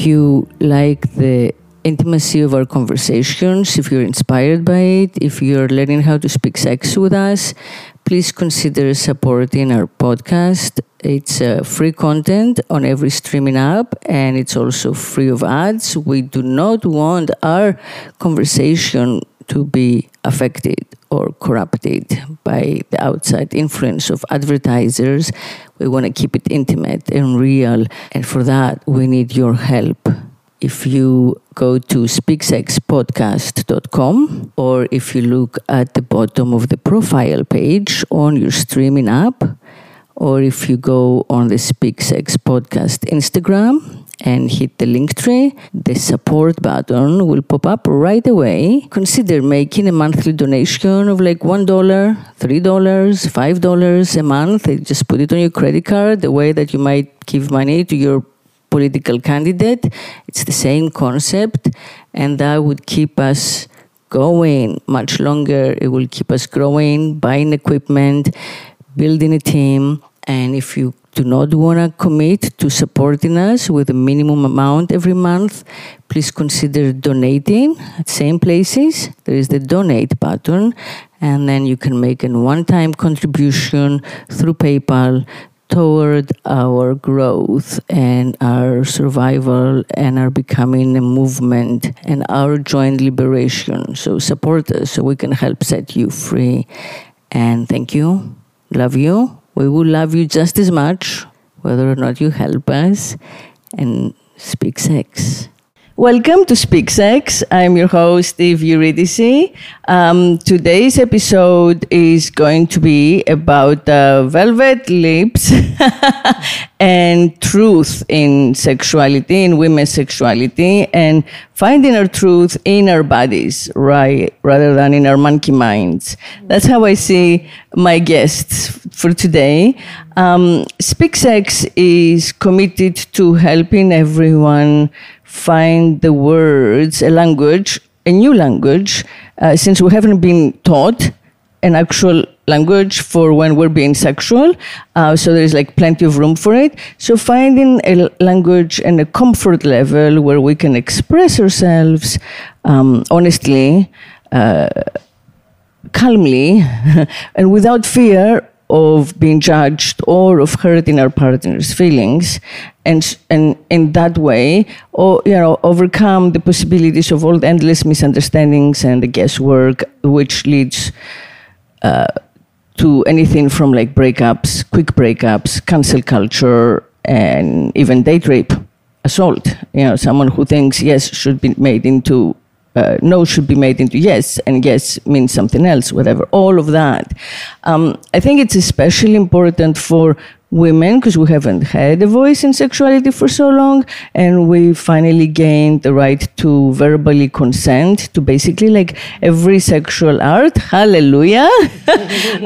You like the intimacy of our conversations, if you're inspired by it, if you're learning how to speak sex with us, please consider supporting our podcast. It's uh, free content on every streaming app and it's also free of ads. We do not want our conversation to be affected or corrupted by the outside influence of advertisers. We want to keep it intimate and real. And for that, we need your help if you go to speaksexpodcast.com or if you look at the bottom of the profile page on your streaming app, or if you go on the SpeakSex podcast Instagram and hit the link tree, the support button will pop up right away. Consider making a monthly donation of like $1, $3, $5 a month. Just put it on your credit card the way that you might give money to your political candidate. It's the same concept, and that would keep us going much longer. It will keep us growing, buying equipment, building a team. And if you do not want to commit to supporting us with a minimum amount every month, please consider donating at same places. There is the donate button, and then you can make a one time contribution through PayPal toward our growth and our survival and our becoming a movement and our joint liberation. So support us so we can help set you free. And thank you. Love you. We will love you just as much whether or not you help us and speak sex. Welcome to Speak Sex. I'm your host, Eve Eurydice. Um, today's episode is going to be about uh, velvet lips and truth in sexuality, in women's sexuality, and finding our truth in our bodies, right, rather than in our monkey minds. That's how I see my guests for today. Um, Speak Sex is committed to helping everyone find the words, a language, a new language, uh, since we haven't been taught an actual language for when we're being sexual. Uh, so there's like plenty of room for it. So finding a language and a comfort level where we can express ourselves um, honestly, uh, calmly, and without fear of being judged or of hurting our partner's feelings and and in that way or you know overcome the possibilities of all the endless misunderstandings and the guesswork which leads uh, to anything from like breakups quick breakups cancel culture and even date rape assault. You know someone who thinks yes should be made into uh, no should be made into yes, and yes means something else, whatever. All of that. Um, I think it's especially important for women because we haven't had a voice in sexuality for so long and we finally gained the right to verbally consent to basically like every sexual art. Hallelujah.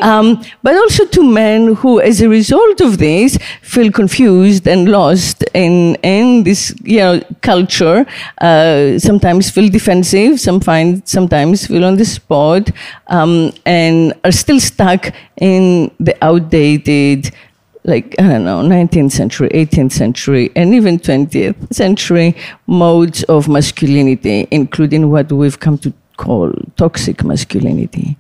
Um, but also to men who as a result of this feel confused and lost in in this you know culture uh, sometimes feel defensive some find sometimes feel on the spot um, and are still stuck in the outdated like, I don't know, 19th century, 18th century, and even 20th century modes of masculinity, including what we've come to call toxic masculinity.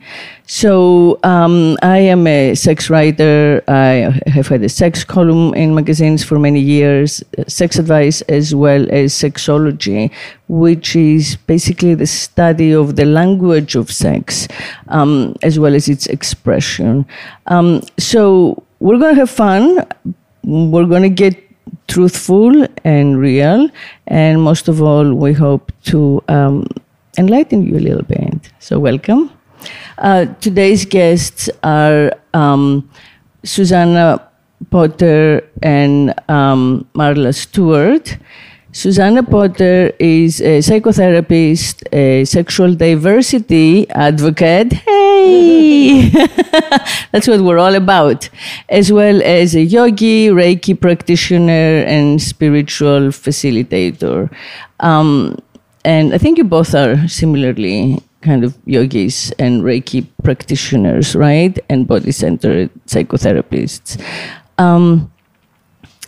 So um, I am a sex writer. I have had a sex column in magazines for many years, sex advice as well as sexology, which is basically the study of the language of sex um, as well as its expression. Um, so we're going to have fun. We're going to get truthful and real. And most of all, we hope to um, enlighten you a little bit. So, welcome. Uh, today's guests are um, Susana Potter and um, Marla Stewart. Susana Potter is a psychotherapist, a sexual diversity advocate. Hey! That's what we're all about. As well as a yogi, Reiki practitioner, and spiritual facilitator. Um, and I think you both are similarly kind of yogis and Reiki practitioners, right? And body centered psychotherapists. Um,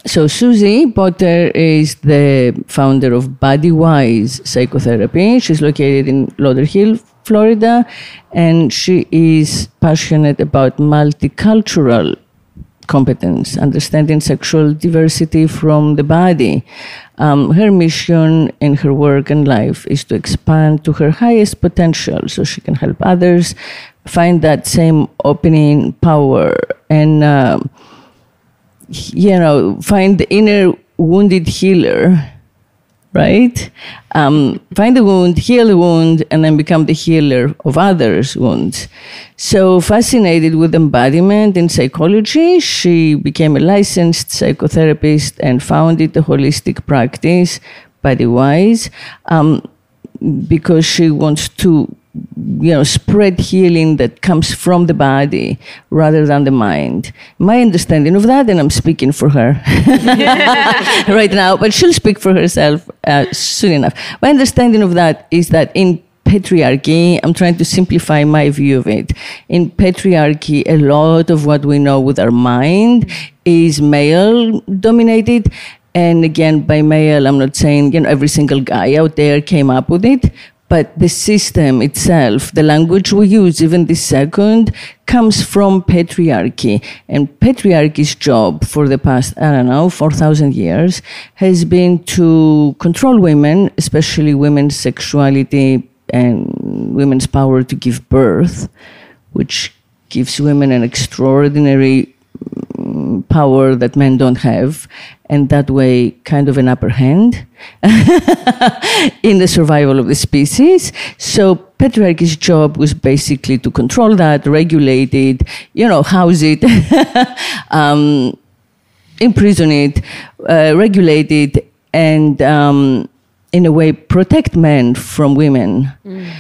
so Susie Potter is the founder of Bodywise Psychotherapy. She's located in Lauderhill, Florida, and she is passionate about multicultural competence, understanding sexual diversity from the body. Um, her mission in her work and life is to expand to her highest potential so she can help others find that same opening power and, uh, you know, find the inner wounded healer right? Um, find the wound, heal the wound, and then become the healer of others' wounds. So, fascinated with embodiment in psychology, she became a licensed psychotherapist and founded the holistic practice, Bodywise, um, because she wants to you know, spread healing that comes from the body rather than the mind. My understanding of that, and I'm speaking for her right now, but she'll speak for herself uh, soon enough. My understanding of that is that in patriarchy, I'm trying to simplify my view of it. In patriarchy, a lot of what we know with our mind is male dominated. And again, by male, I'm not saying, you know, every single guy out there came up with it, but the system itself, the language we use even this second, comes from patriarchy. And patriarchy's job for the past, I don't know, 4,000 years has been to control women, especially women's sexuality and women's power to give birth, which gives women an extraordinary mm, power that men don't have, and that way, kind of an upper hand in the survival of the species. So, patriarchy's job was basically to control that, regulate it, you know, house it, um, imprison it, uh, regulate it, and um, in a way protect men from women. Mm.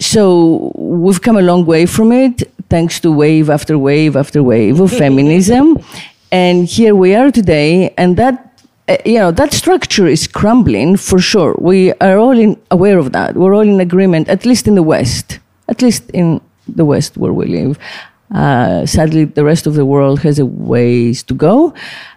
So we've come a long way from it, thanks to wave after wave after wave of feminism. And here we are today, and that uh, you know that structure is crumbling for sure. We are all in, aware of that. We're all in agreement, at least in the West, at least in the West where we live. Uh, sadly, the rest of the world has a ways to go.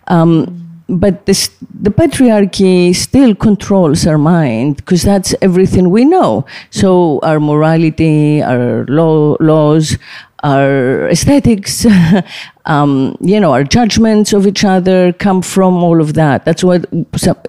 Um, but this, the patriarchy still controls our mind because that's everything we know. So our morality, our law, laws, our aesthetics, um, you know, our judgments of each other come from all of that. That's what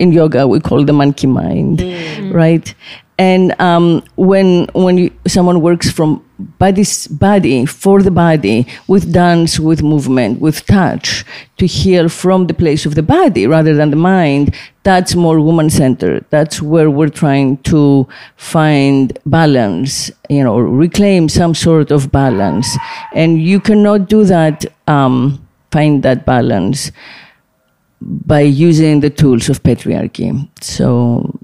in yoga we call the monkey mind, mm. right? And um, when when you, someone works from body's body for the body with dance, with movement, with touch to heal from the place of the body rather than the mind, that's more woman centered. That's where we're trying to find balance, you know, reclaim some sort of balance. And you cannot do that, um, find that balance by using the tools of patriarchy. So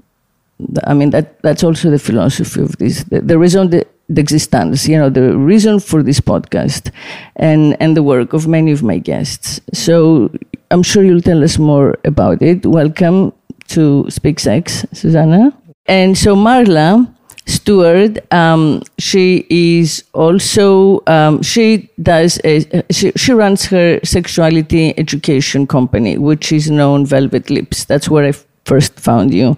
I mean, that, that's also the philosophy of this. The, the reason the, existence, you know, the reason for this podcast and, and the work of many of my guests. So I'm sure you'll tell us more about it. Welcome to Speak Sex, Susana. And so Marla Stewart, um, she is also, um, she does, a, she, she runs her sexuality education company, which is known Velvet Lips. That's where I first found you.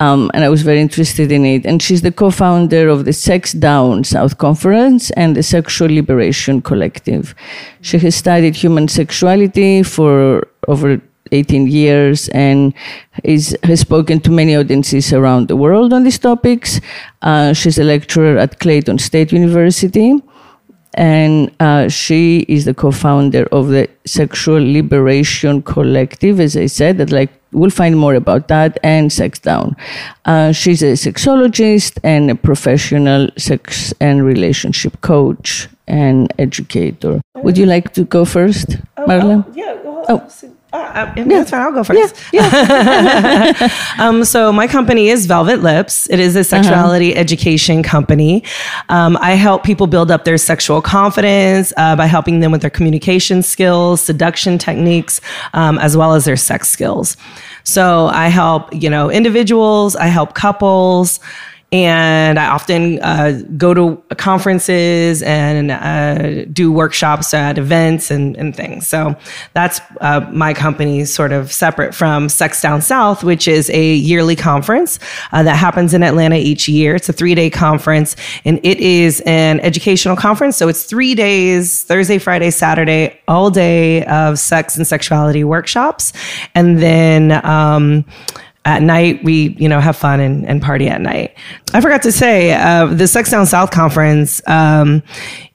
Um, and I was very interested in it. And she's the co-founder of the Sex Down South Conference and the Sexual Liberation Collective. She has studied human sexuality for over 18 years and is, has spoken to many audiences around the world on these topics. Uh, she's a lecturer at Clayton State University and uh, she is the co-founder of the Sexual Liberation Collective, as I said. That like we'll find more about that and Sex Down. Uh, she's a sexologist and a professional sex and relationship coach and educator. Would you like to go first, oh, Oh, yeah. Well, oh. Uh, yeah. That's fine. I'll go first. Yeah. yeah. um, so my company is Velvet Lips. It is a sexuality uh-huh. education company. Um, I help people build up their sexual confidence uh, by helping them with their communication skills, seduction techniques, um, as well as their sex skills. So I help, you know, individuals. I help couples and I often uh, go to conferences and uh, do workshops at events and, and things. So that's uh, my company, sort of separate from Sex Down South, which is a yearly conference uh, that happens in Atlanta each year. It's a three day conference, and it is an educational conference. So it's three days Thursday, Friday, Saturday, all day of sex and sexuality workshops. And then, um, at night we you know have fun and, and party at night. I forgot to say uh, the sex down south conference um,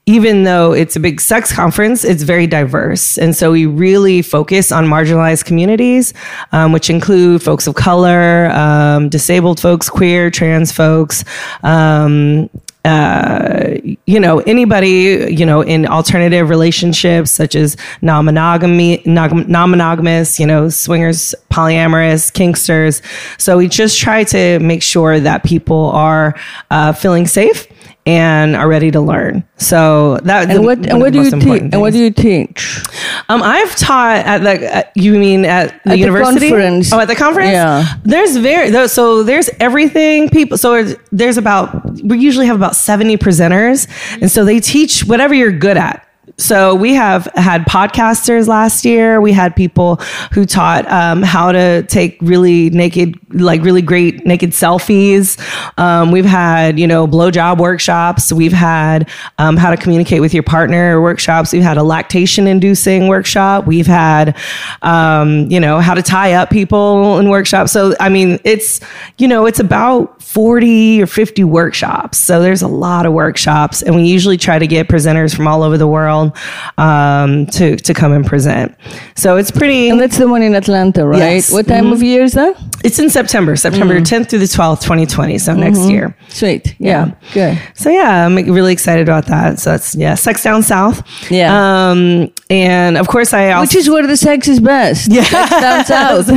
even though it's a big sex conference it's very diverse. And so we really focus on marginalized communities um, which include folks of color um, disabled folks queer trans folks um, uh, you know, anybody, you know, in alternative relationships such as non-monogamy, non-monogamous, you know, swingers, polyamorous, kinksters. So we just try to make sure that people are uh, feeling safe and are ready to learn. So that and what and what do you teach? And what do you teach? Um, I've taught at the. Uh, you mean at the at university? The conference. Oh, at the conference. Yeah. There's very so there's everything. People. So there's about we usually have about seventy presenters, and so they teach whatever you're good at so we have had podcasters last year. We had people who taught um, how to take really naked, like really great naked selfies. Um, we've had, you know, blowjob workshops. We've had um, how to communicate with your partner workshops. We've had a lactation inducing workshop. We've had, um, you know, how to tie up people in workshops. So, I mean, it's, you know, it's about 40 or 50 workshops. So there's a lot of workshops and we usually try to get presenters from all over the world um, to to come and present. So it's pretty. And that's the one in Atlanta, right? Yes. What time mm-hmm. of year is that? It's in September, September mm-hmm. 10th through the 12th, 2020. So mm-hmm. next year. Sweet. Yeah. yeah. Good. So yeah, I'm really excited about that. So that's yeah, Sex Down South. Yeah. Um, and of course I also which is where the sex is best. Yeah. Sex Down South.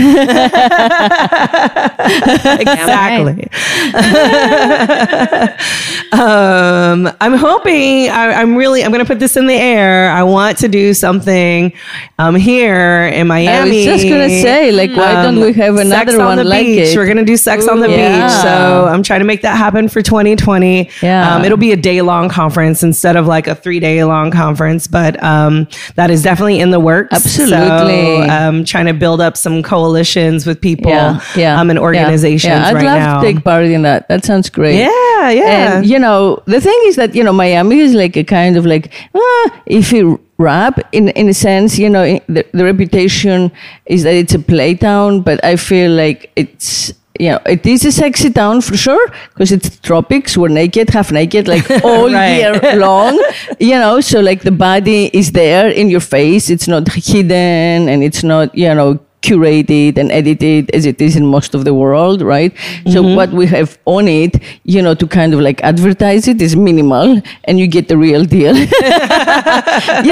exactly. um, I'm hoping. I, I'm really. I'm going to put this in the air. I want to do something um, here in Miami. I was just going to say, like, why um, don't we have another one like beach. it? We're going to do sex Ooh, on the yeah. beach. So I'm trying to make that happen for 2020. Yeah. Um, it'll be a day long conference instead of like a three day long conference, but um, that is definitely in the works. Absolutely. So, um, trying to build up some coalitions with people yeah, yeah, um, and organizations yeah, I'd right love now. to take part in that. That sounds great. Yeah, yeah. And, you know, the thing is that, you know, Miami is like a kind of like, ah, if you rap in in a sense you know the, the reputation is that it's a play town but i feel like it's you know, it is a sexy town for sure because it's tropics. We're naked, half naked, like all right. year long. You know, so like the body is there in your face. It's not hidden and it's not, you know, curated and edited as it is in most of the world, right? Mm-hmm. So what we have on it, you know, to kind of like advertise it is minimal and you get the real deal. you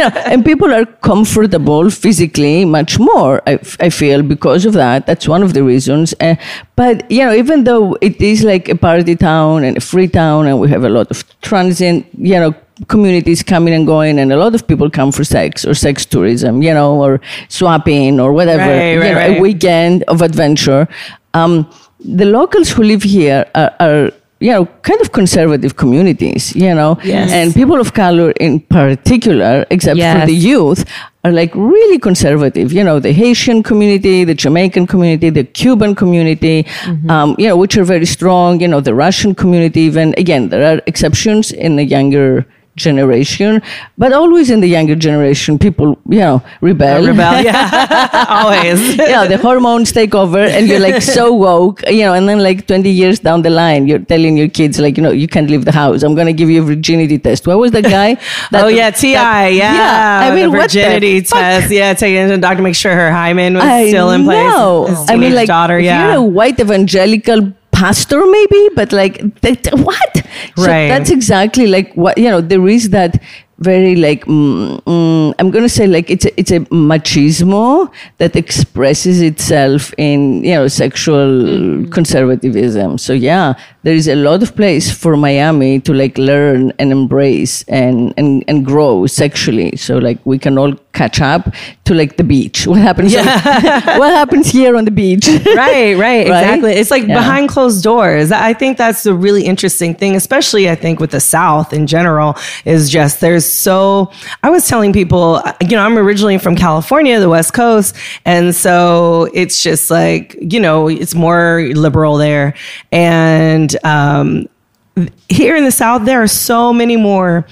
know, and people are comfortable physically much more, I, I feel, because of that. That's one of the reasons. Uh, but, you know, even though it is like a party town and a free town and we have a lot of transient, you know, communities coming and going, and a lot of people come for sex or sex tourism, you know, or swapping or whatever, right, right, know, right. a weekend of adventure. Um, the locals who live here are, are you know, kind of conservative communities, you know, yes. and people of color in particular, except yes. for the youth, are like really conservative. You know, the Haitian community, the Jamaican community, the Cuban community, mm-hmm. um, you know, which are very strong. You know, the Russian community. Even again, there are exceptions in the younger generation, but always in the younger generation, people, you know, rebel. Rebel, yeah. always. yeah, the hormones take over and you're like so woke, you know, and then like 20 years down the line, you're telling your kids, like, you know, you can't leave the house. I'm going to give you a virginity test. What was the guy? That, oh, yeah, TI. Yeah. yeah. I mean, the virginity test. Yeah, taking it to the doctor, make sure her hymen was I still in place. Know. I mean, like, daughter, yeah. you're a white evangelical pastor maybe but like that, what? So right. that's exactly like what you know there is that very like mm, mm, i'm going to say like it's a, it's a machismo that expresses itself in you know sexual mm. conservatism. So yeah there is a lot of place for miami to like learn and embrace and and, and grow sexually. So like we can all catch up to like the beach. What happens? on- what happens here on the beach? right, right, Right? exactly. It's like Yeah. behind closed doors. I think that's a really interesting thing, especially I think with the South in general, is just there's so. I was telling people, you know, I'm originally from California, the West Coast, and so it's just like you know, it's more liberal there, and um, here in the South, there are so many more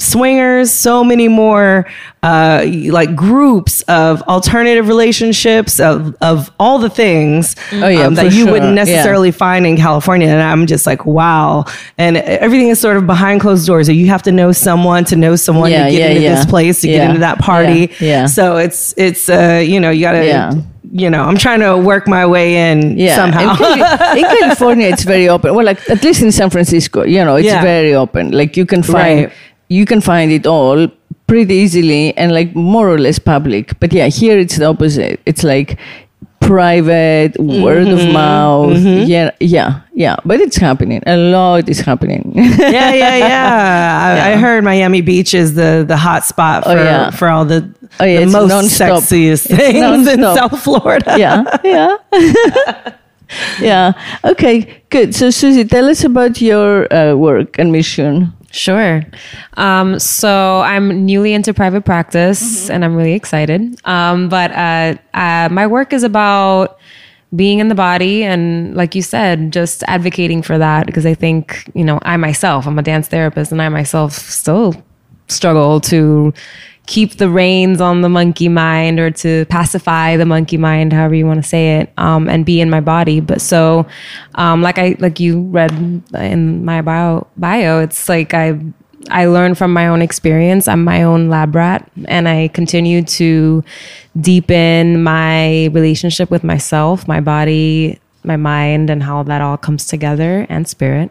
swingers, so many more uh, like groups of alternative relationships of of all the things um, Oh, yeah, that you sure. wouldn't Yeah. necessarily find in California. And I'm just like, wow. And everything is sort of behind closed doors. So you have to know someone to know someone Yeah, to get yeah, into yeah. this place to Yeah. get into that party. Yeah, yeah. So it's it's uh, you know you gotta. Yeah. You know, I'm trying to work my way in Yeah, somehow. In California, it's very open. Well, like at least in San Francisco, you know, it's Yeah. very open. Like you can find Right. You can find it all pretty easily and like more or less public. But yeah, here it's the opposite. It's like private, word Mm-hmm. of mouth. Yeah, yeah, yeah. But it's happening. A lot is happening. yeah, yeah, yeah. I, I heard Miami Beach is the the hot spot for Oh, yeah. for all the, Oh, yeah, the most nonstop. sexiest things in. South Florida. yeah, yeah. yeah. Okay, good. So, Susie, tell us about your uh, work and mission. Sure. Um, so I'm newly into private practice and I'm really excited. Um, but uh, uh, my work is about being in the body and, like you said, just advocating for that because I think, you know, I myself, I'm a dance therapist and I myself still struggle to keep the reins on the monkey mind or to pacify the monkey mind however you want to say it um, and be in my body. But so um, like i like you read in my bio bio it's like i i learned from my own experience. I'm my own lab rat and i continue to deepen my relationship with myself my body my mind and how that all comes together and spirit.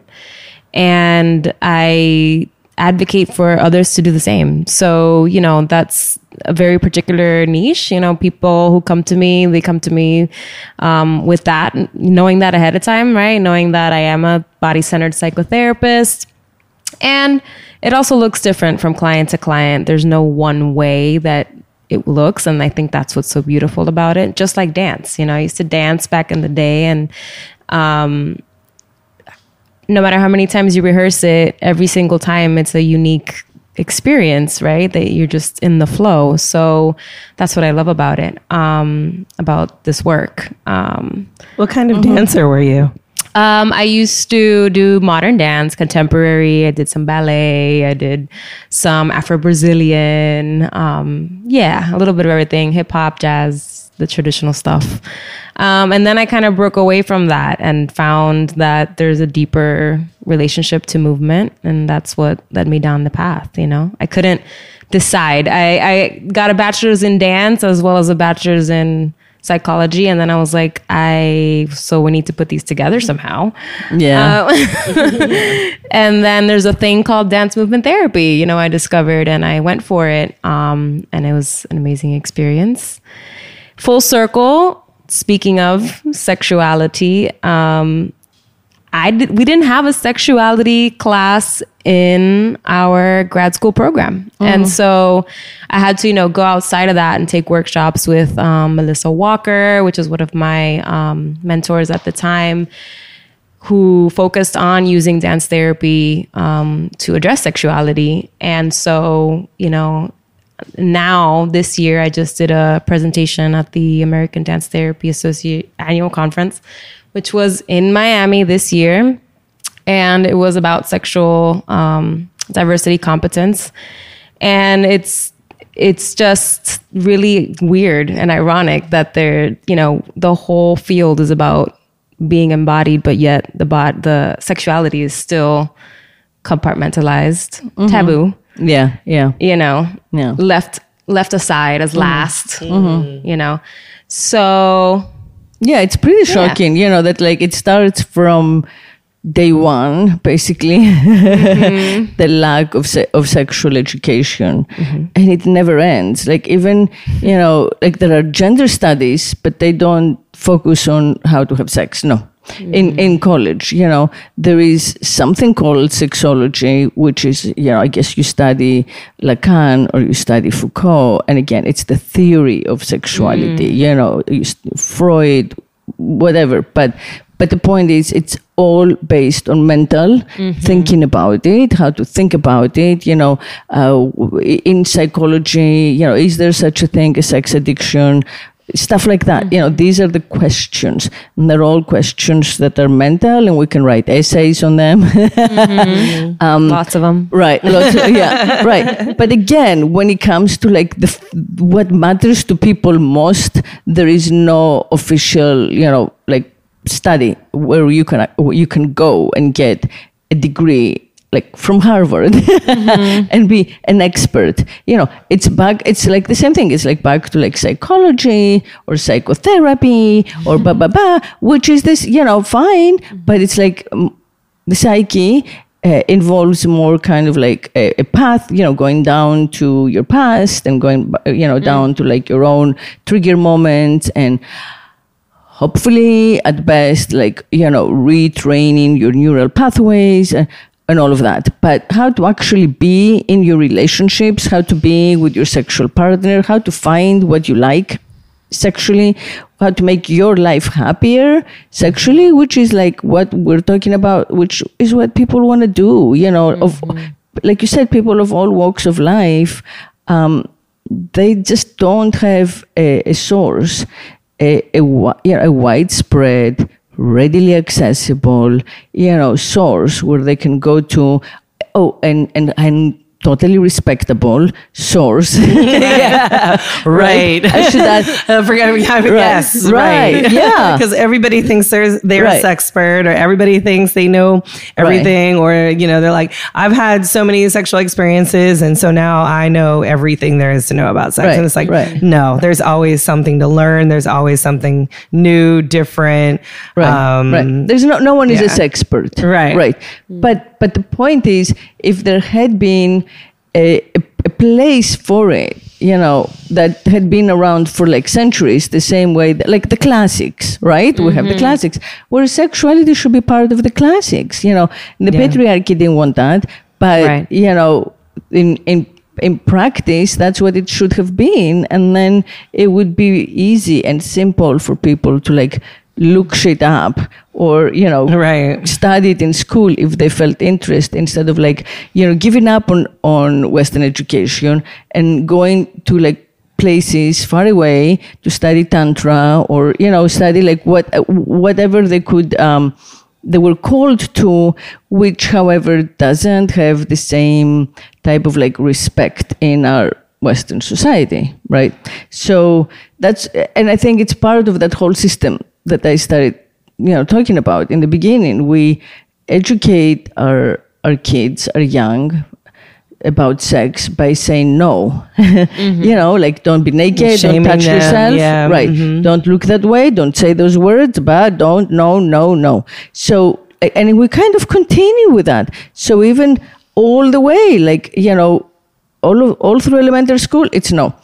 And I advocate for others to do the same. So, you know, that's a very particular niche. You know, people who come to me, they come to me um, with that, knowing that ahead of time, right? Knowing that I am a body centered psychotherapist. And it also looks different from client to client. There's no one way that it looks. And I think that's what's so beautiful about it. Just like dance, you know, I used to dance back in the day and, um, no matter how many times you rehearse it, every single time it's a unique experience, right? That you're just in the flow. So that's what I love about it, um, about this work. Um, What kind of Mm-hmm. dancer were you? um, I used to do modern dance, contemporary. I did some ballet. I did some Afro Brazilian. Um, yeah, a little bit of everything hip hop, jazz, the traditional stuff. Um, and then I kind of broke away from that and found that there's a deeper relationship to movement. And that's what led me down the path. You know, I couldn't decide. I, I got a bachelor's in dance as well as a bachelor's in psychology and then i was like i so we need to put these together somehow Yeah. uh, and then there's a thing called dance movement therapy you know i discovered and i went for it um, and it was an amazing experience full circle speaking of sexuality um, I did, we didn't have a sexuality class in our grad school program. And so I had to, you know, go outside of that and take workshops with um, Melissa Walker, which is one of my um, mentors at the time, who focused on using dance therapy um, to address sexuality. And so, you know, now this year I just did a presentation at the American Dance Therapy Associate annual conference, which was in Miami this year, and it was about sexual um, diversity competence, and it's it's just really weird and ironic that they're you know the whole field is about being embodied, but yet the bot the sexuality is still compartmentalized, taboo yeah. Yeah. you know, Yeah. left left aside as mm-hmm. last, mm-hmm. you know. So Yeah, it's pretty shocking, you know, that like it starts from day one, basically, mm-hmm. the lack of se- of sexual education, and it never ends. Like even you know, like there are gender studies, but they don't focus on how to have sex. No, in in college. You know, there is something called sexology, which is you know, I guess you study Lacan or you study Foucault, and again, it's the theory of sexuality. You know, you st- Freud, whatever, but. But the point is, it's all based on mental thinking about it, how to think about it. You know, uh, in psychology, you know, is there such a thing as sex addiction? Stuff like that. You know, these are the questions. And they're all questions that are mental, and we can write essays on them. Mm-hmm. Um, lots of them. Right. Lots of- yeah. Right. But again, when it comes to like the f- what matters to people most, there is no official, you know, like study where you can where you can go and get a degree like from Harvard and be an expert. You know, it's back. It's like the same thing. It's like back to like psychology or psychotherapy or ba ba ba, which is this. You know, fine, but it's like. um, the psyche uh, involves more kind of like a, a path, you know, going down to your past and going, you know, down to like your own trigger moments and hopefully at best, like, you know, retraining your neural pathways and, all of that. But how to actually be in your relationships, how to be with your sexual partner, how to find what you like sexually, how to make your life happier sexually, which is like what we're talking about, which is what people want to do, you know, of, like you said, people of all walks of life, um, they just don't have a, a source, a, a, wi- you know, a widespread, readily accessible, you know, source where they can go to, oh, and, and, and totally respectable source. yeah. Right. I should add, Uh, forget yeah, yes, right, right, yeah. Because everybody thinks there's they're Right. a sexpert, or everybody thinks they know everything, or you know they're like, I've had so many sexual experiences, and so now I know everything there is to know about sex. Right, And it's like, right. no, there's always something to learn. There's always something new, different. Right. Um, right. There's no no one is yeah. a sexpert. Right. Right. But but the point is, if there had been a, a, place for it, you know, that had been around for like centuries, the same way that, like the classics, right? We have the mm-hmm. classics, where sexuality should be part of the classics. You know, the Yeah. patriarchy didn't want that, but Right. you know, in in in practice, that's what it should have been, and then it would be easy and simple for people to like look shit up or you know Right. study it in school if they felt interest instead of like you know giving up on on western education and going to like places far away to study tantra or you know study like what whatever they could um they were called to which however doesn't have the same type of like respect in our western society right so that's and i think it's part of that whole system that i started you know talking about in the beginning we educate our our kids our young about sex by saying no. You know like don't be naked don't touch them, yourself. yeah, right. mhm. don't look that way don't say those words but don't no no no. So and we kind of continue with that. So even all the way like you know all of, all through elementary school it's no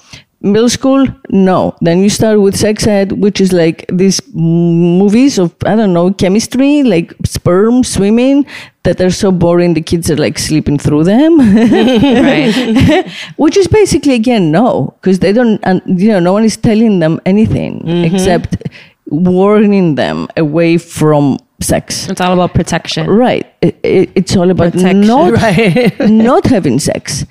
middle school no then you start with sex ed which is like these movies of i don't know chemistry like sperm swimming that are so boring the kids are like sleeping through them right. which is basically again no because they don't and you know no one is telling them anything Mm-hmm. except warning them away from sex It's all about protection. right it, it, it's all about Protection. not Right. not having sex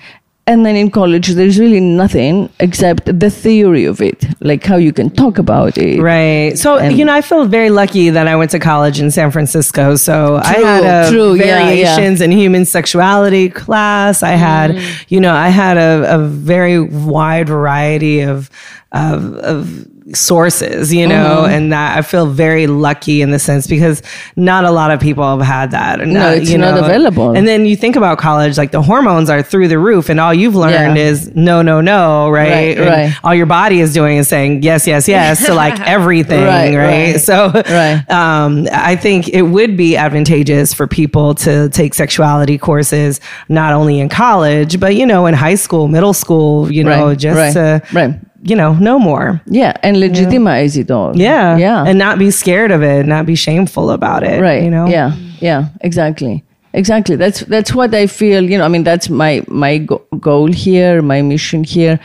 and then in college there's really nothing except the theory of it like how you can talk about it Right. So, And- you know, I feel very lucky that I went to college in San Francisco. So I had a true, yeah, yeah. variations in human sexuality class. I had, Mm. you know, I had a, a very wide variety of, of, of sources, you know, Mm-hmm. and that I feel very lucky in the sense because not a lot of people have had that. And No, not, it's you not know, available. And then you think about college, like the hormones are through the roof and all you've learned Yeah. is no, no, no, right? Right, And right. all your body is doing is saying yes, yes, yes to like everything, Right, right? right. So, Right. um, I think it would be advantageous for people to take sexuality courses not only in college, but you know, in high school, middle school, you know, just to right. You know, know more. Yeah, and legitimize it all. Yeah. yeah, And not be scared of it, not be shameful about it. right. You know? Yeah, yeah, exactly, exactly. That's that's what I feel. You know, I mean, that's my my go- goal here, my mission here.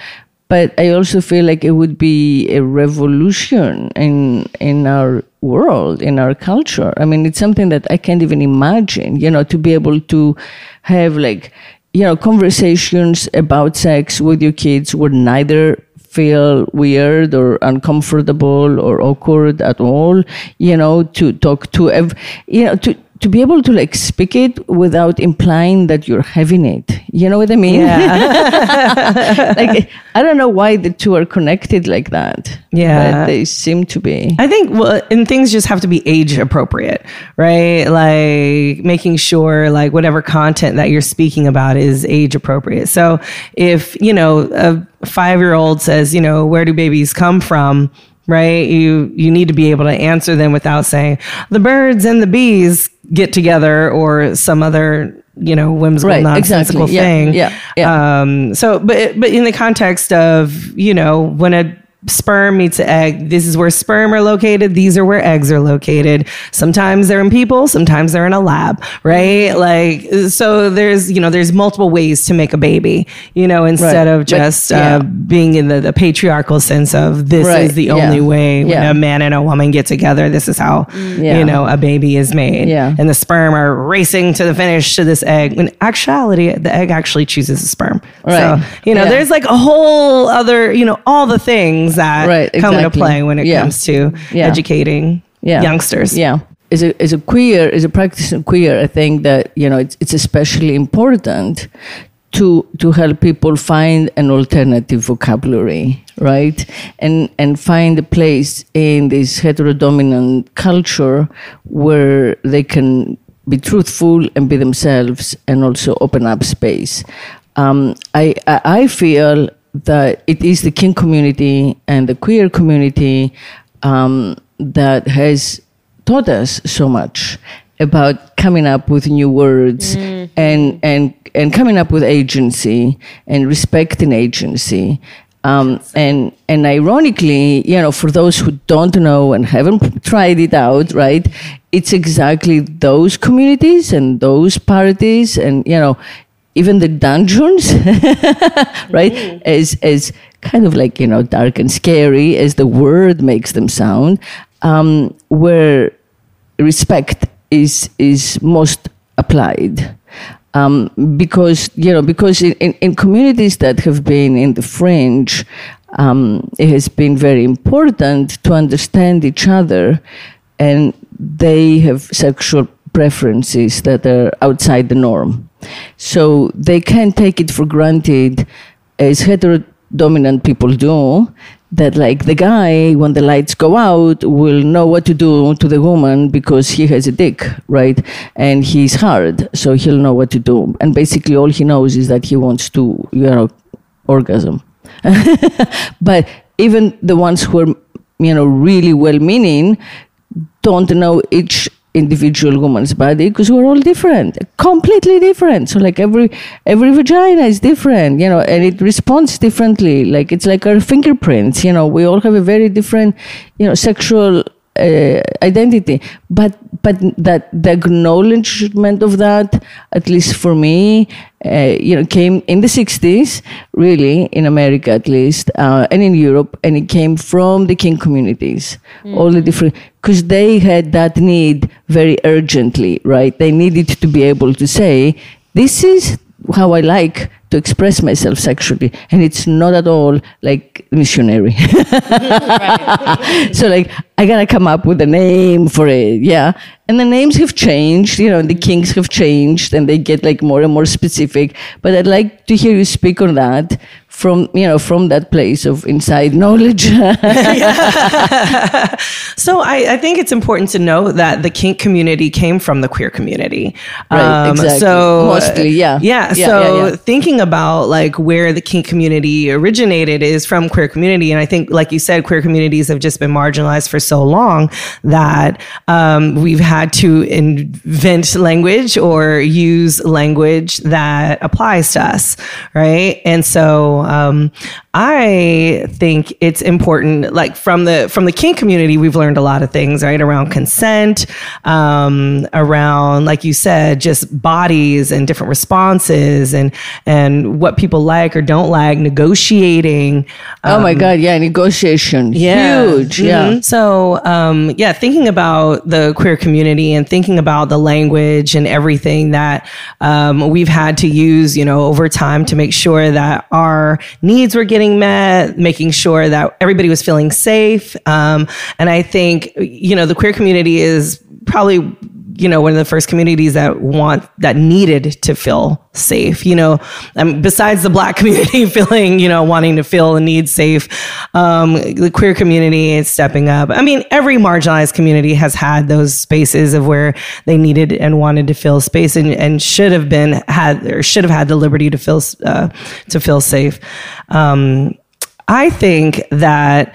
But I also feel like it would be a revolution in in our world, in our culture. I mean, it's something that I can't even imagine. You know, to be able to have like you know conversations about sex with your kids where neither feel weird or uncomfortable or awkward at all you know to talk to ev- you know to to be able to like speak it without implying that you're having it you know what i mean Yeah. like i don't know why the two are connected like that Yeah. but they seem to be I think, well, and things just have to be age appropriate, right? Like making sure, like, whatever content that you're speaking about is age appropriate. So if, you know, a five year old says, you know, where do babies come from? Right. You, you need to be able to answer them without saying the birds and the bees get together or some other, you know, whimsical, Right, nonsensical exactly. Yeah, thing. yeah, yeah. Um, so, but, but in the context of, you know, when a sperm meets an egg, this is where sperm are located. These are where eggs are located. Sometimes they're in people, sometimes they're in a lab, right? Like, so there's, you know, there's multiple ways to make a baby, you know, instead Right. of just yeah. uh, being in the, the patriarchal sense of this Right, is the yeah. only way when Yeah. a man and a woman get together. This is how, Yeah. you know, a baby is made. Yeah. And the sperm are racing to the finish to this egg. When actuality, the egg actually chooses the sperm. Right. So, you know, there's like a whole other, you know, all the things that Right, come into play when it Yeah. comes to Yeah. educating yeah. youngsters. Yeah. As a, as a queer, as a practicing queer, I think that, you know, it's, it's especially important to, to help people find an alternative vocabulary, right? And, and find a place in this heterodominant culture where they can be truthful and be themselves and also open up space. Um, I I feel that it is the kink community and the queer community um, that has taught us so much about coming up with new words and, and, and coming up with agency and respecting agency. Um, and, and ironically, you know, for those who don't know and haven't tried it out, right, it's exactly those communities and those parties and, you know, even the dungeons, right, as, as kind of like, you know, dark and scary as the word makes them sound, um, where respect is is most applied. Um, because you know because in, in, in communities that have been in the fringe um, it has been very important to understand each other and they have sexual preferences that are outside the norm so they can't take it for granted as heterodominant people do that like the guy when the lights go out will know what to do to the woman because he has a dick right? And he's hard so he'll know what to do. And basically all he knows is that he wants to you know orgasm. But even the ones who are you know really well meaning don't know each individual woman's body because we're all different completely different. So like every every vagina is different you know and it responds differently. Like it's like our fingerprints you know we all have a very different you know sexual uh, identity. But but that the acknowledgement of that at least for me uh, you know came in the 60s really in america at least uh, and in europe and it came from the kink communities. All the different because they had that need very urgently right? They needed to be able to say this is how i like to express myself sexually and it's not at all like missionary. So like i gotta come up with a name for it yeah. And the names have changed you know the kinks have changed and they get like more and more specific. But i'd like to hear you speak on that from you know from that place of inside knowledge So I, I think it's important to know that the kink community came from the queer community. Right, exactly. So Mostly, yeah. Yeah. Yeah, so yeah, yeah. thinking about like where the kink community originated is from queer community. And I think, like you said, queer communities have just been marginalized for so long that um, we've had to invent language or use language that applies to us. Right. And so um, I think it's important, like from the from the kink community, we've learned a lot of things, right? Around consent, um, around like you said, just bodies and different responses, and and what people like or don't like, negotiating. oh my God, yeah, negotiation, yeah. huge, yeah. Mhm. So, um, yeah, thinking about the queer community and thinking about the language and everything that um, we've had to use, you know, over time to make sure that our needs were getting met, making sure that everybody was feeling safe. Um, and I think, you know, the queer community is probably you know one of the first communities that want that needed to feel safe you know um, besides the black community feeling you know wanting to feel and need safe um, the queer community is stepping up. I mean every marginalized community has had those spaces of where they needed and wanted to feel space and, and should have been had or should have had the liberty to feel uh, to feel safe. Um, i think that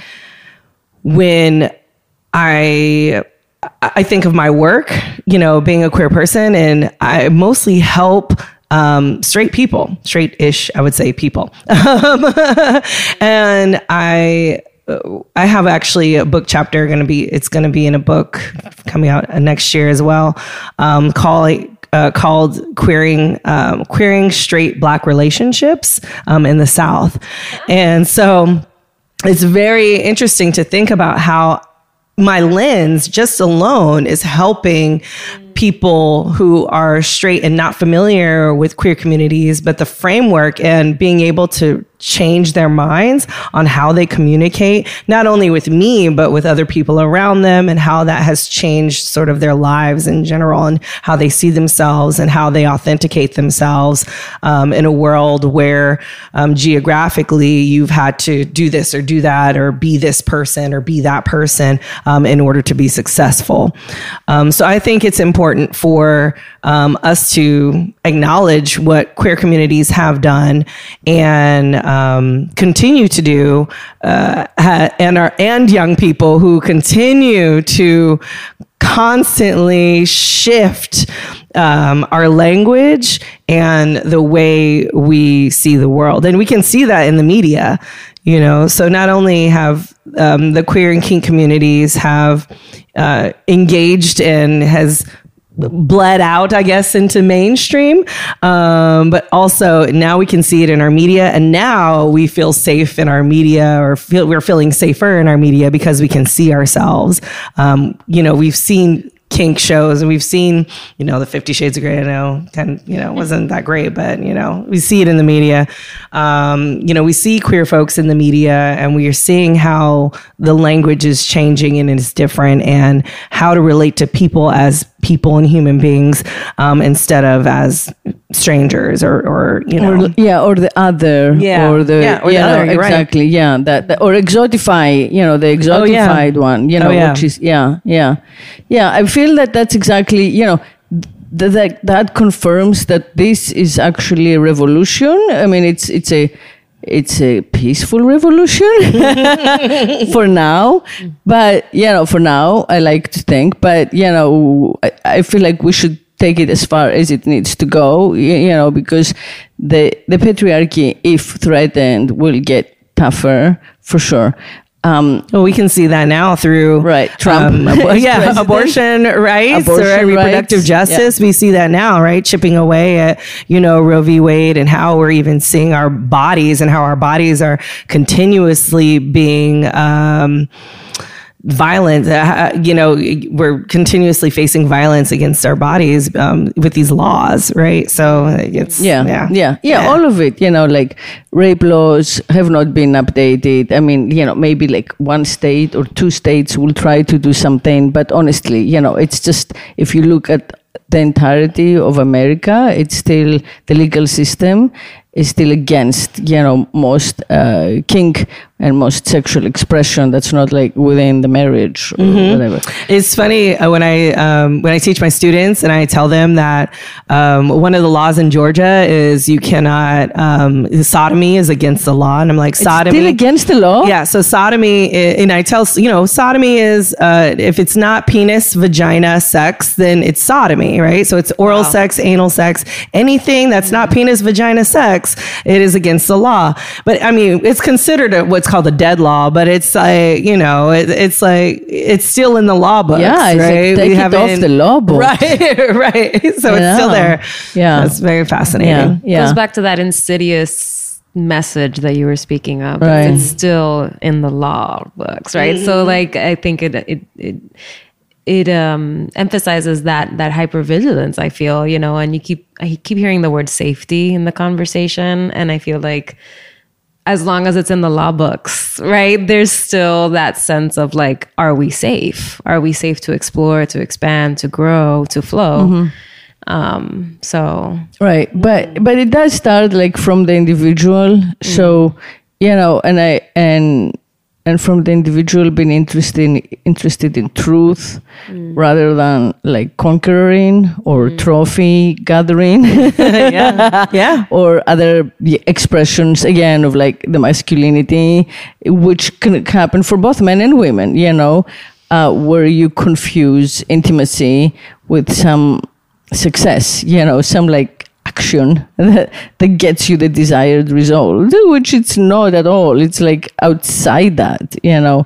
when i I think of my work, you know, being a queer person, and I mostly help um, straight people, straight ish, I would say people. Um, and I, I have actually a book chapter going to be, it's going to be in a book coming out next year as well, um, called, uh, called queering um, queering straight black relationships um, in the South, and so it's very interesting to think about how my lens just alone is helping people who are straight and not familiar with queer communities, but the framework and being able to change their minds on how they communicate, not only with me, but with other people around them and how that has changed sort of their lives in general and how they see themselves and how they authenticate themselves um, in a world where um, geographically you've had to do this or do that or be this person or be that person um, in order to be successful. Um, so I think it's important for um, us to acknowledge what queer communities have done and um, continue to do, uh, and our and young people who continue to constantly shift um, our language and the way we see the world, and we can see that in the media. You know, so not only have um, the queer and kink communities have uh, engaged and has bled out, I guess, into mainstream. Um, but also now we can see it in our media, and now we feel safe in our media, or feel we're feeling safer in our media because we can see ourselves. Um, you know, we've seen kink shows and we've seen you know the 50 shades of Grey i know kind of, you know wasn't that great but you know we see it in the media um, you know we see queer folks in the media and we are seeing how the language is changing and it's different and how to relate to people as people and human beings um, instead of as strangers or, or you know or, yeah or the other Yeah. or the Yeah, or the other, right. exactly yeah that, that- or exotify you know the exotified one you know Oh, yeah. which is yeah yeah yeah i feel that that's exactly you know that that confirms that this is actually a revolution i mean it's it's a it's a peaceful revolution for now. But you know for now i like to think but you know i, I feel like we should take it as far as it needs to go you know because the the patriarchy if threatened will get tougher for sure um, Well, we can see that now through Right, Trump um, yeah, president. abortion rights or Abortion reproductive rights, justice. We see that now, right? Chipping away at you know Roe v. Wade and how we're even seeing our bodies and how our bodies are continuously being. Um, violent uh, you know we're continuously facing violence against our bodies um, with these laws right so it's yeah, yeah yeah, yeah, all of it. You know, like rape laws have not been updated. I mean, you know, maybe like one state or two states will try to do something, but honestly, you know, it's just if you look at the entirety of America, it's still the legal system is still against, you know, most uh, kink and most sexual expression that's not like within the marriage or whatever. It's funny uh, when I um, when I teach my students and I tell them that um, one of the laws in Georgia is you cannot um, sodomy is against the law, and I'm like sodomy Still against the law? Yeah, so sodomy, i- and I tell you know, sodomy is uh, if it's not penis, vagina, sex, then it's sodomy, right? So it's oral sex, anal sex, anything that's not penis, vagina, sex, it is against the law. But I mean, it's considered a, what's called a dead law, but it's like you know, it, it's like it's still in the law books, Yeah, it's like, right? take it off haven't- the law books. right? right. So it's still there. Yeah. that's very fascinating. Yeah. Yeah. goes back to that insidious message that you were speaking of. Right. It's still in the law books, right? So like I think it it it it um emphasizes that that hypervigilance I feel, you know, and you keep I keep hearing the word safety in the conversation and I feel like as long as it's in the law books, right? There's still that sense of like, are we safe? Are we safe to explore, to expand, to grow, to flow? Um, so Right, but but it does start like from the individual. So you know, and I and and from the individual being interested in, interested in truth rather than like conquering or trophy gathering. Yeah, yeah. or other expressions again of like the masculinity which can happen for both men and women you know uh, where you confuse intimacy with some success you know some like action that, that gets you the desired result which it's not at all. It's like outside that you know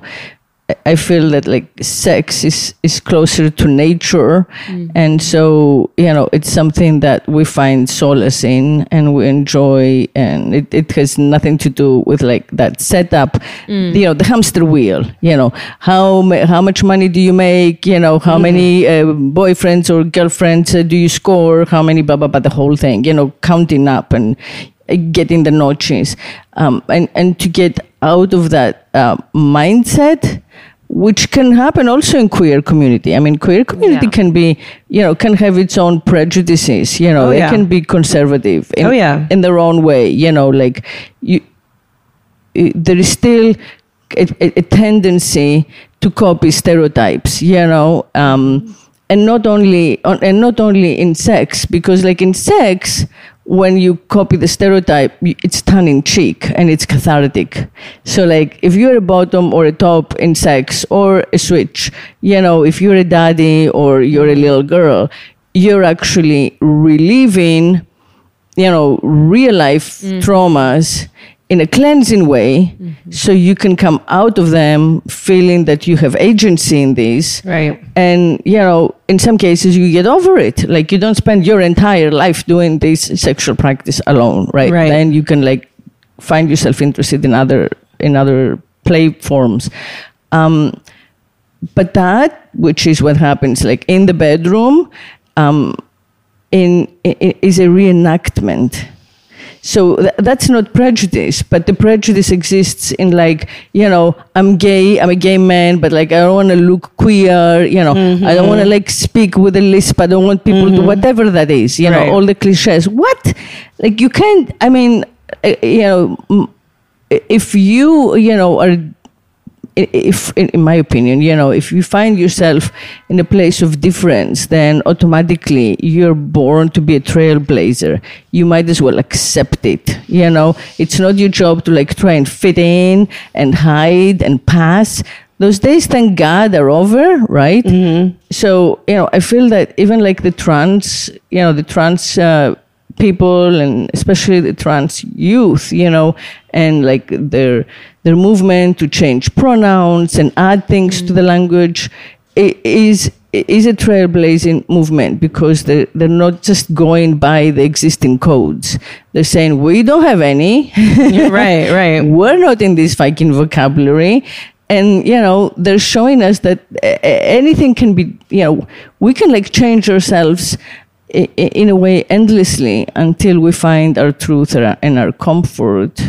I- feel that like sex is is closer to nature, and so you know it's something that we find solace in and we enjoy, and it, it has nothing to do with like that setup, you know, the hamster wheel. You know how how much money do you make? You know how many uh, boyfriends or girlfriends uh, do you score? How many blah blah blah the whole thing. You know counting up and uh, getting the notches, um, and and to get out of that uh, mindset which can happen also in queer community. I mean, queer community Yeah. can be, you know, can have its own prejudices. You know, Oh, they yeah. can be conservative in, Oh, yeah. in their own way. You know, like you, i- there is still a, a, a tendency to copy stereotypes. You know, um, and not only on, and not only in sex, because like in sex, when you copy the stereotype, it's tongue in cheek and it's cathartic. So, like, if you're a bottom or a top in sex or a switch, you know, if you're a daddy or you're a little girl, you're actually reliving, you know, real life mm. traumas in a cleansing way so you can come out of them feeling that you have agency in this. Right. and you know in some cases you get over it. Like you don't spend your entire life doing this sexual practice alone right, Right. then you can like find yourself interested in other in other play forms. Um, but that which is what happens like in the bedroom um, in, i is a reenactment so th- that's not prejudice, but the prejudice exists in like, you know, I'm gay, I'm a gay man, but like I don't want to look queer, you know, mm-hmm. I don't want to like speak with a lisp, I don't want people to mm-hmm. whatever that is, you Right. know, all the cliches. What? Like you can't, I mean, uh, you know, if you, you know, are if in my opinion you know if you find yourself in a place of difference then automatically you're born to be a trailblazer. You might as well accept it you know. It's not your job to like try and fit in and hide and pass. Those days thank god are over right? So you know i feel that even like the trans you know the trans uh, people and especially the trans youth you know and like their their movement to change pronouns and add things to the language i- is is a trailblazing movement because they're, they're not just going by the existing codes they're saying we don't have any right, right. we're not in this Viking vocabulary. And, you know, they're showing us that anything can be, you know, we can like change ourselves in a way endlessly until we find our truth and our comfort.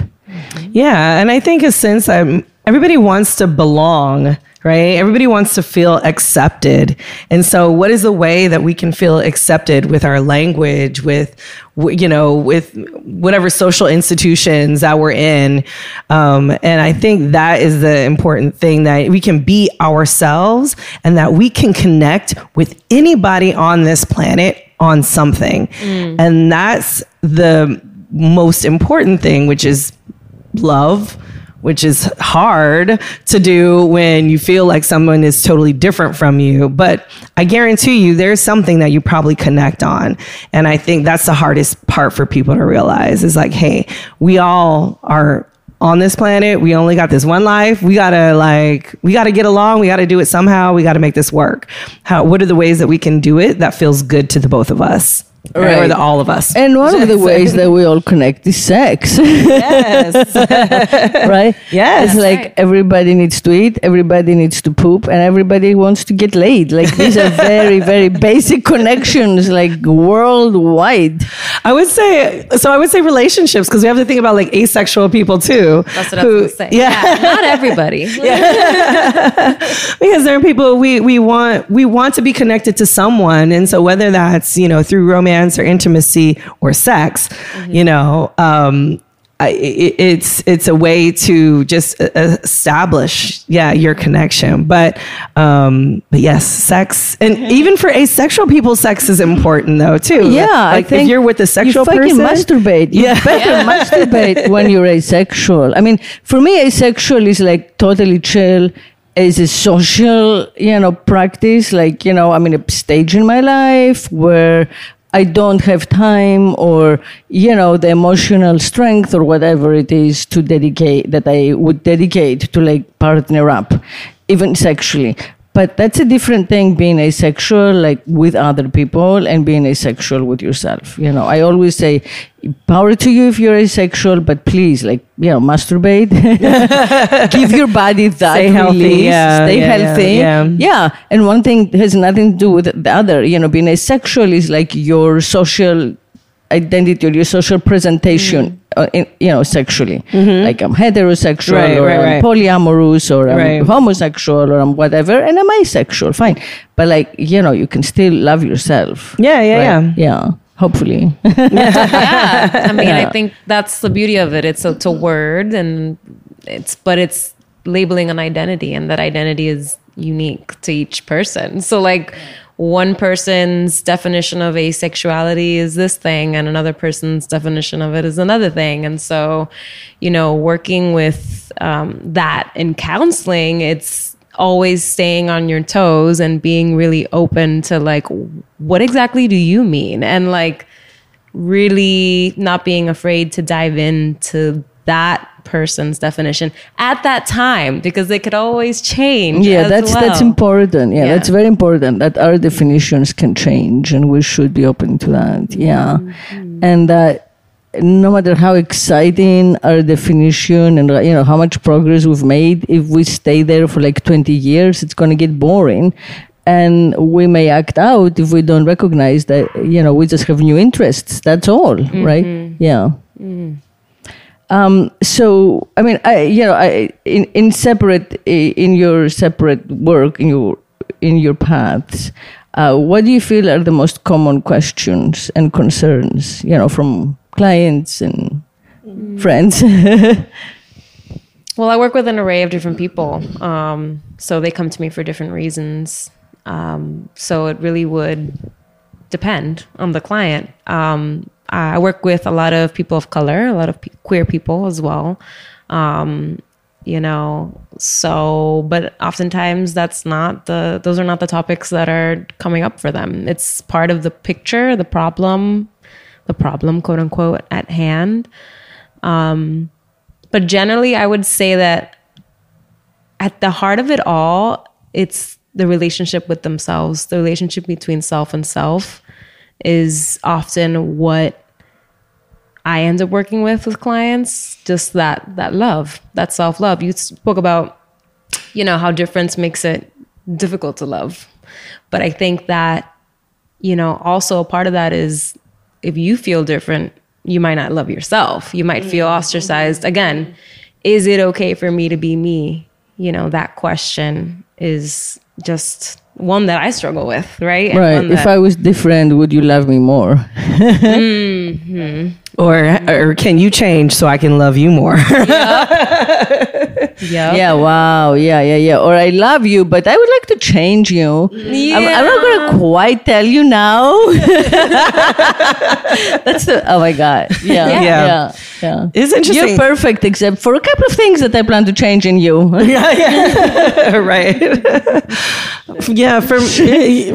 Yeah, and I think since I'm everybody wants to belong right? Everybody wants to feel accepted. And so what is the way that we can feel accepted with our language, with, you know, with whatever social institutions that we're in? Um, and I think that is the important thing that we can be ourselves and that we can connect with anybody on this planet on something. Mm. And that's the most important thing, which is love which is hard to do when you feel like someone is totally different from you. But I guarantee you, there's something that you probably connect on. And I think that's the hardest part for people to realize is like, hey, we all are on this planet. We only got this one life. We gotta like, we gotta get along. We gotta do it somehow. We gotta make this work. How, what are the ways that we can do it that feels good to the both of us? Right. Or the all of us. And one of the ways that we all connect is sex. Yes. right? Yes. It's like right. everybody needs to eat, everybody needs to poop, and everybody wants to get laid. Like these are very, very basic connections, like worldwide. I would say, so I would say relationships, because we have to think about like asexual people too. That's what I was going to say. Yeah. Not everybody. because there are people we, we want, we want to be connected to someone. And so whether that's, you know, through romance, romance or intimacy or sex, mm-hmm. you know, um, it's it's a way to just establish, yeah, your connection. But um, but yes, sex, and even for asexual people, sex is important though too. Yeah, like I think if you're with a sexual you person, masturbate. You Yeah. better masturbate when you're asexual. I mean, for me, asexual is like totally chill. Is a social, you know, practice. Like, you know, I'm in a stage in my life where I don't have time or, you know, the emotional strength or whatever it is to dedicate, that I would dedicate to like partner up, even sexually. But that's a different thing being asexual, like with other people, and being asexual with yourself. You know, I always say, power to you if you're asexual, but please, like, you know, masturbate. Give your body that Stay healthy, release. yeah, Stay yeah, healthy. yeah, yeah. Yeah, and one thing has nothing to do with the other. You know, being asexual is like your social identity or your social presentation, uh, in, you know, sexually. Like I'm heterosexual Right, or right, I'm right. polyamorous or I'm Right. homosexual or I'm whatever, and I'm asexual. Fine, but like you know, you can still love yourself. yeah, yeah, right? yeah. yeah. Hopefully, yeah. I mean, Yeah. I think that's the beauty of it. It's a, it's a word and it's, but it's labeling an identity and that identity is unique to each person. So like one person's definition of asexuality is this thing and another person's definition of it is another thing. And so, you know, working with um, that in counseling, it's, always staying on your toes and being really open to like what exactly do you mean and like really not being afraid to dive into that person's definition at that time because they could always change yeah, that's well. that's important. Yeah, Yeah. that's very important. That our definitions can change, and we should be open to that. Yeah, Mm-hmm. and uh, no matter how exciting our definition and you know how much progress we've made, if we stay there for like twenty years, it's going to get boring. And we may act out if we don't recognize that, you know, we just have new interests. That's all, Mm-hmm. right? Yeah. Um, so, I mean, I, you know, I, in, in separate, in your separate work, in your, in your paths, uh, what do you feel are the most common questions and concerns, you know, from clients and friends? Well, I work with an array of different people. Um, so they come to me for different reasons. Um, so it really would depend on the client. Um, I work with a lot of people of color, a lot of pe- queer people as well. Um, you know, so, but oftentimes that's not the, those are not the topics that are coming up for them. It's part of the picture, the problem, the problem, quote unquote, at hand. Um, but generally, I would say that at the heart of it all, it's the relationship with themselves. The relationship between self and self is often what I end up working with with clients. Just that that love, that self love. You spoke about, you know, how difference makes it difficult to love, but I think that you know also a part of that is if you feel different you might not love yourself you might feel mm-hmm. ostracized mm-hmm. again is it okay for me to be me? You know, that question is just one that I struggle with, right? And right. If I was different, would you love me more? Mm-hmm. Or, or can you change so I can love you more? Yep. Yeah, Yeah. wow. Yeah, yeah, yeah. Or I love you, but I would like to change you. I'm, I'm not to quite tell you now. That's the, oh my God. Yeah, yeah, Yeah. yeah. yeah. It's interesting. You're perfect except for a couple of things that I plan to change in you. right. yeah, for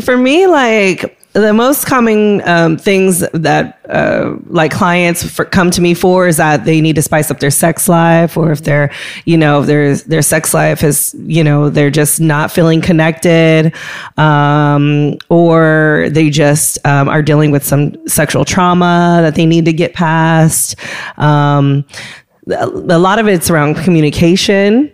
for me, like the most common um, things that uh, like clients for, come to me for is that they need to spice up their sex life, or if they're, you know, their their sex life is, you know, they're just not feeling connected, um, or they just um, are dealing with some sexual trauma that they need to get past. Um, a lot of it's around communication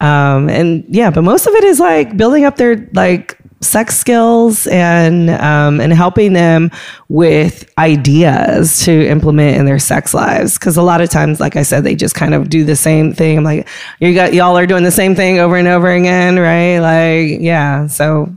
um, and yeah, but most of it is like building up their like sex skills and um, and helping them with ideas to implement in their sex lives. Because a lot of times, like I said, they just kind of do the same thing. I'm like, you got y'all are doing the same thing over and over again, right? Like, yeah. So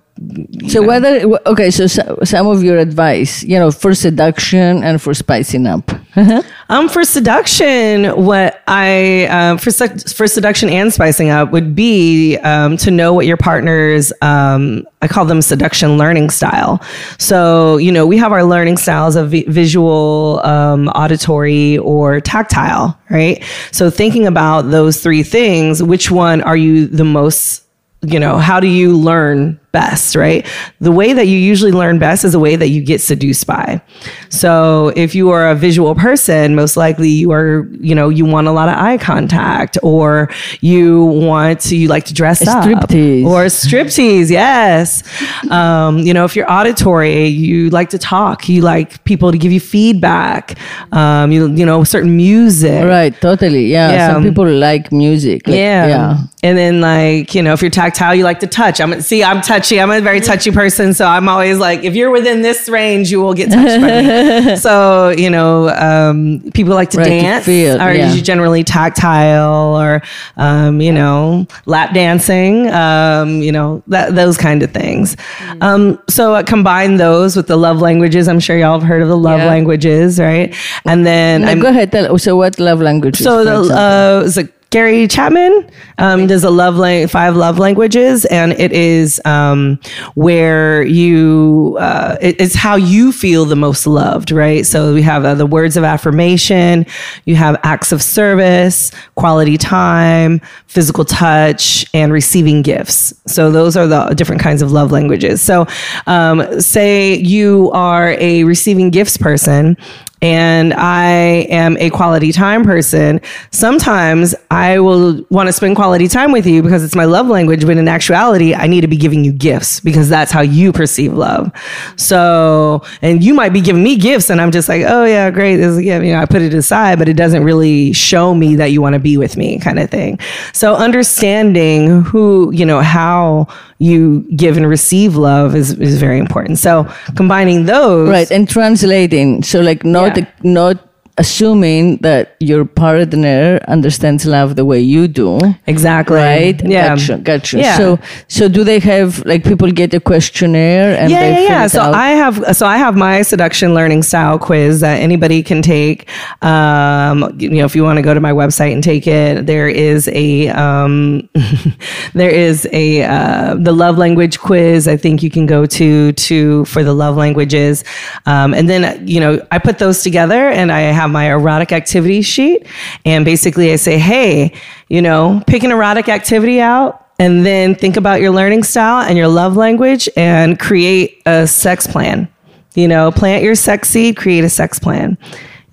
So whether okay, so so- some of your advice, you know, for seduction and for spicing up. Um, for seduction, what I um, for for seduction and spicing up would be um, to know what your partner's um, I call them seduction learning style. So you know we have our learning styles of vi- visual, um, auditory, or tactile, right? So thinking about those three things, which one are you the most you know, how do you learn best, right? The way that you usually learn best is the way that you get seduced by. So if you are a visual person, most likely you are, you know, you want a lot of eye contact or you want to, you like to dress up. striptease. Or striptease, yes. Um, you know, if you're auditory, you like to talk, you like people to give you feedback, um, you, you know, certain music. Right, totally. Yeah. Yeah. Some people like music. like- Yeah. Yeah. And then like, you know, if you're tactile, you like to touch. I'm see, I'm touchy. I'm a very touchy person. So I'm always like, if you're within this range, you will get touched by me. so, you know, um, people like to Right, dance feel, are yeah. generally tactile or, um, you know, lap dancing, um, you know, that, those kind of things. Mm. Um, so I combine those with the love languages. I'm sure y'all have heard of the love Yeah. languages, right? And then No, go ahead. Tell, so what love languages? so the uh, Gary Chapman um, does a love lang- five love languages, and it is um, where you uh, it- it's how you feel the most loved, right? So we have uh, the words of affirmation, you have acts of service, quality time, physical touch, and receiving gifts. So those are the different kinds of love languages. So um, say you are a receiving gifts person and I am a quality time person, sometimes I will want to spend quality time with you because it's my love language. But in actuality, I need to be giving you gifts because that's how you perceive love. So, and you might be giving me gifts, and I'm just like, oh yeah, great. This is a gift. You know, I put it aside, but it doesn't really show me that you want to be with me, kind of thing. So, understanding who, you know, how you give and receive love is, is very important. So, combining those, right and translating. So like not Yeah. not assuming that your partner understands love the way you do. Exactly. Right? Yeah. Gotcha. Gotcha. Yeah. So so do they have like people get a questionnaire and yeah, they yeah, yeah. So out? I have, so I have my seduction learning style quiz that anybody can take. Um, you know, if you want to go to my website and take it, there is a, um, there is a, uh, the love language quiz. I think you can go to, to, for the love languages. Um, and then, you know, I put those together and I have my erotic activity sheet. And basically I say, Hey, you know, pick an erotic activity out and then think about your learning style and your love language and create a sex plan. You know, plant your sex seed, create a sex plan.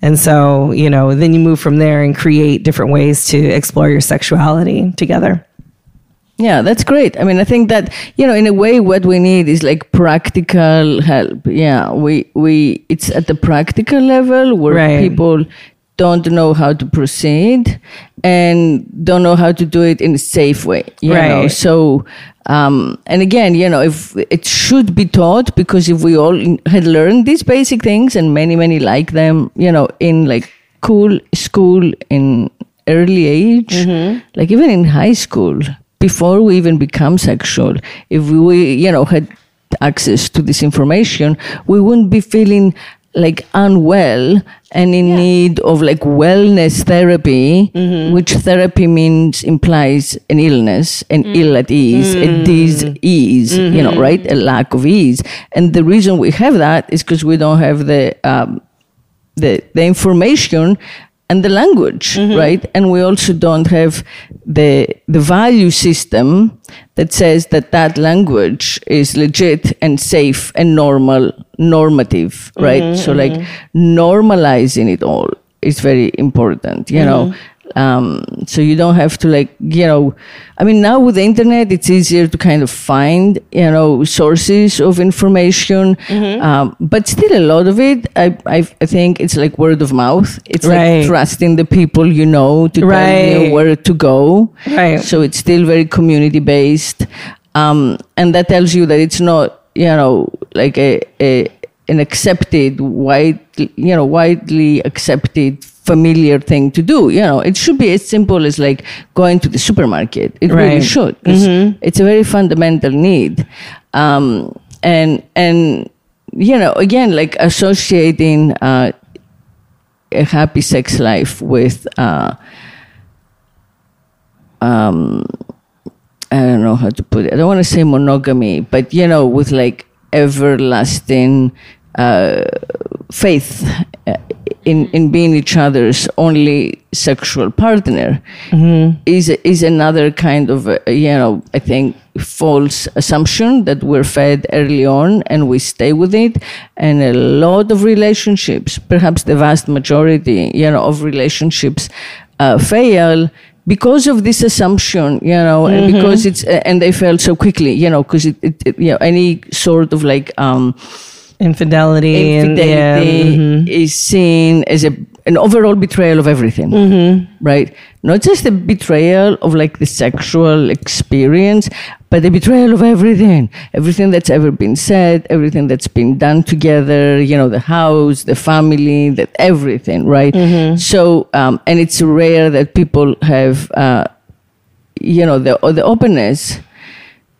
And so, you know, then you move from there and create different ways to explore your sexuality together. Yeah, that's great. I mean, I think that you know, in a way, what we need is like practical help. Yeah, we we it's at the practical level where Right. people don't know how to proceed and don't know how to do it in a safe way. You know, Right. so. Um, and again, you know, if it should be taught because if we all had learned these basic things and many, many like them, you know, in like cool school in early age, like even in high school, before we even become sexual, if we, you know, had access to this information, we wouldn't be feeling like unwell and in need of like wellness therapy, mm-hmm. which therapy means implies an illness, an mm. ill at ease, a mm. dis-ease, you know, mm-hmm. right? A lack of ease. And the reason we have that is because we don't have the, um, the, the information and the language, mm-hmm. right? And we also don't have the the value system that says that that language is legit and safe and normal, normative, right? So mm-hmm, like mm-hmm. normalizing it all is very important, you know. Um, so you don't have to like, you know, I mean, now with the internet, it's easier to kind of find, you know, sources of information. Um, but still a lot of it, I, I, I think it's like word of mouth. It's Right. like trusting the people you know to tell Right. you where to go. Right. So it's still very community based. Um, and that tells you that it's not, you know, like a, a an accepted, wide, you know, widely accepted familiar thing to do. You know, it should be as simple as like going to the supermarket. It really Right. should. 'cause It's a very fundamental need. Um, and, and, you know, again, like associating, uh, a happy sex life with, uh, um, I don't know how to put it. I don't want to say monogamy, but you know, with like everlasting uh, faith in in being each other's only sexual partner is is another kind of uh, you know I think false assumption that we're fed early on and we stay with it. And a lot of relationships perhaps the vast majority you know of relationships uh, fail because of this assumption, you know, and because it's and they fail so quickly, you know, because it, it, it, you know, any sort of like um, Infidelity, and yeah, infidelity mhm. is seen as a an overall betrayal of everything, right? Not just a betrayal of like the sexual experience, but the betrayal of everything, everything that's ever been said, everything that's been done together. You know, the house, the family, that everything, right? So, um, and it's rare that people have, uh, you know, the or the openness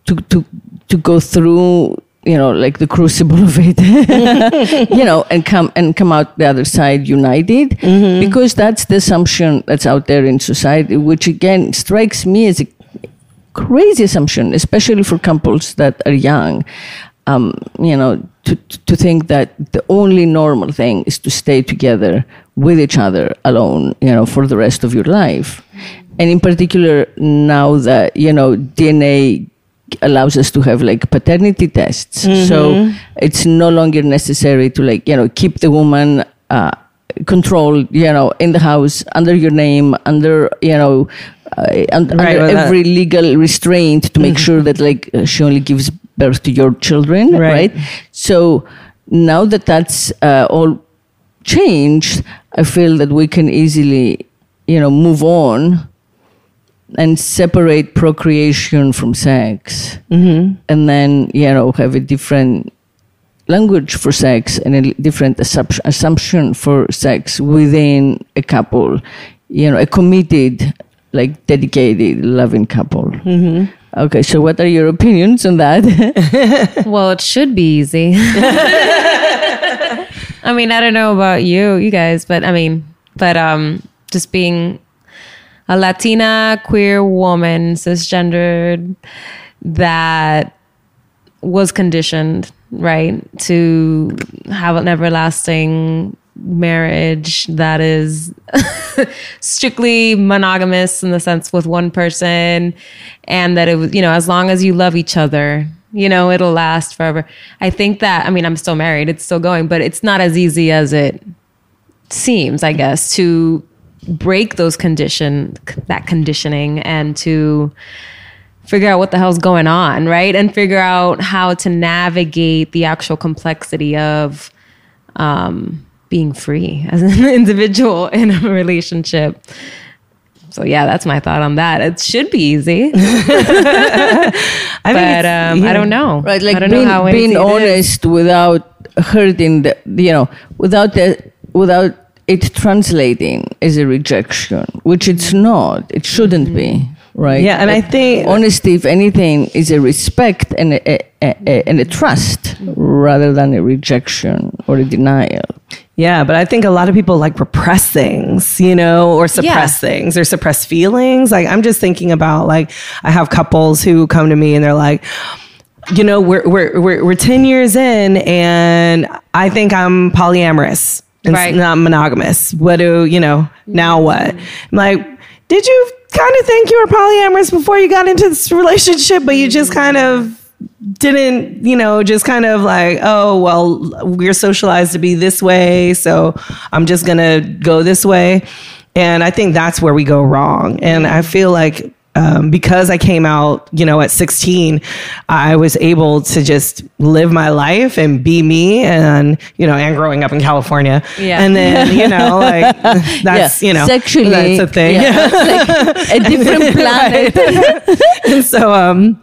to to to go through you know like the crucible of it. You know and come and come out the other side united. Because that's the assumption that's out there in society which again strikes me as a crazy assumption especially for couples that are young. Um, you know to, to think that the only normal thing is to stay together with each other alone you know for the rest of your life. And in particular now that you know dna allows us to have like paternity tests. So it's no longer necessary to like you know keep the woman uh, controlled you know in the house under your name under you know uh, un- Right, under well, that- every legal restraint to make sure that like uh, she only gives birth to your children Right. right, so now that that's uh, all changed i feel that we can easily you know move on and separate procreation from sex Mm-hmm. and then you know have a different language for sex and a different assumption, assumption for sex within a couple you know a committed like dedicated loving couple Mm-hmm. okay so what are your opinions on that Well, it should be easy. I mean, I don't know about you, you guys, but I mean, but um, just being a Latina queer woman, cisgendered, that was conditioned, right, to have an everlasting marriage that is strictly monogamous in the sense with one person and that it was you know as long as you love each other you know it'll last forever. I think that i mean i'm still married it's still going but it's not as easy as it seems i guess to break those condition that conditioning and to figure out what the hell's going on right? And figure out how to navigate the actual complexity of um, being free as an individual in a relationship. So yeah that's my thought on that. It should be easy. I but it's- um, yeah. i don't know. Right like I don't being, know how being easy it is. honest without hurting the you know without the without it translating as a rejection, which it's mm-hmm. not. It shouldn't be, mm-hmm. right? Yeah, and I think- honesty, if anything, is a respect and a, a, a, and a trust mm-hmm. rather than a rejection or a denial. Yeah, but I think a lot of people like repress things, you know, or suppress Yeah. things or suppress feelings. Like I'm just thinking about like I have couples who come to me and they're like, you know, we're we're we're, we're ten years in, and I think I'm polyamorous Right. not monogamous. What do you know? Now what? I'm like, did you kind of think you were polyamorous before you got into this relationship, but you just kind of didn't, you know, just kind of like, oh, well, we're socialized to be this way, so I'm just to go this way. And I think that's where we go wrong. And I feel like um, because I came out, you know, at 16, I was able to just live my life and be me and, you know, and growing up in California. Yeah. And then, you know, like that's, Yeah, you know, sexually, that's a thing. yeah, like a different planet. and so um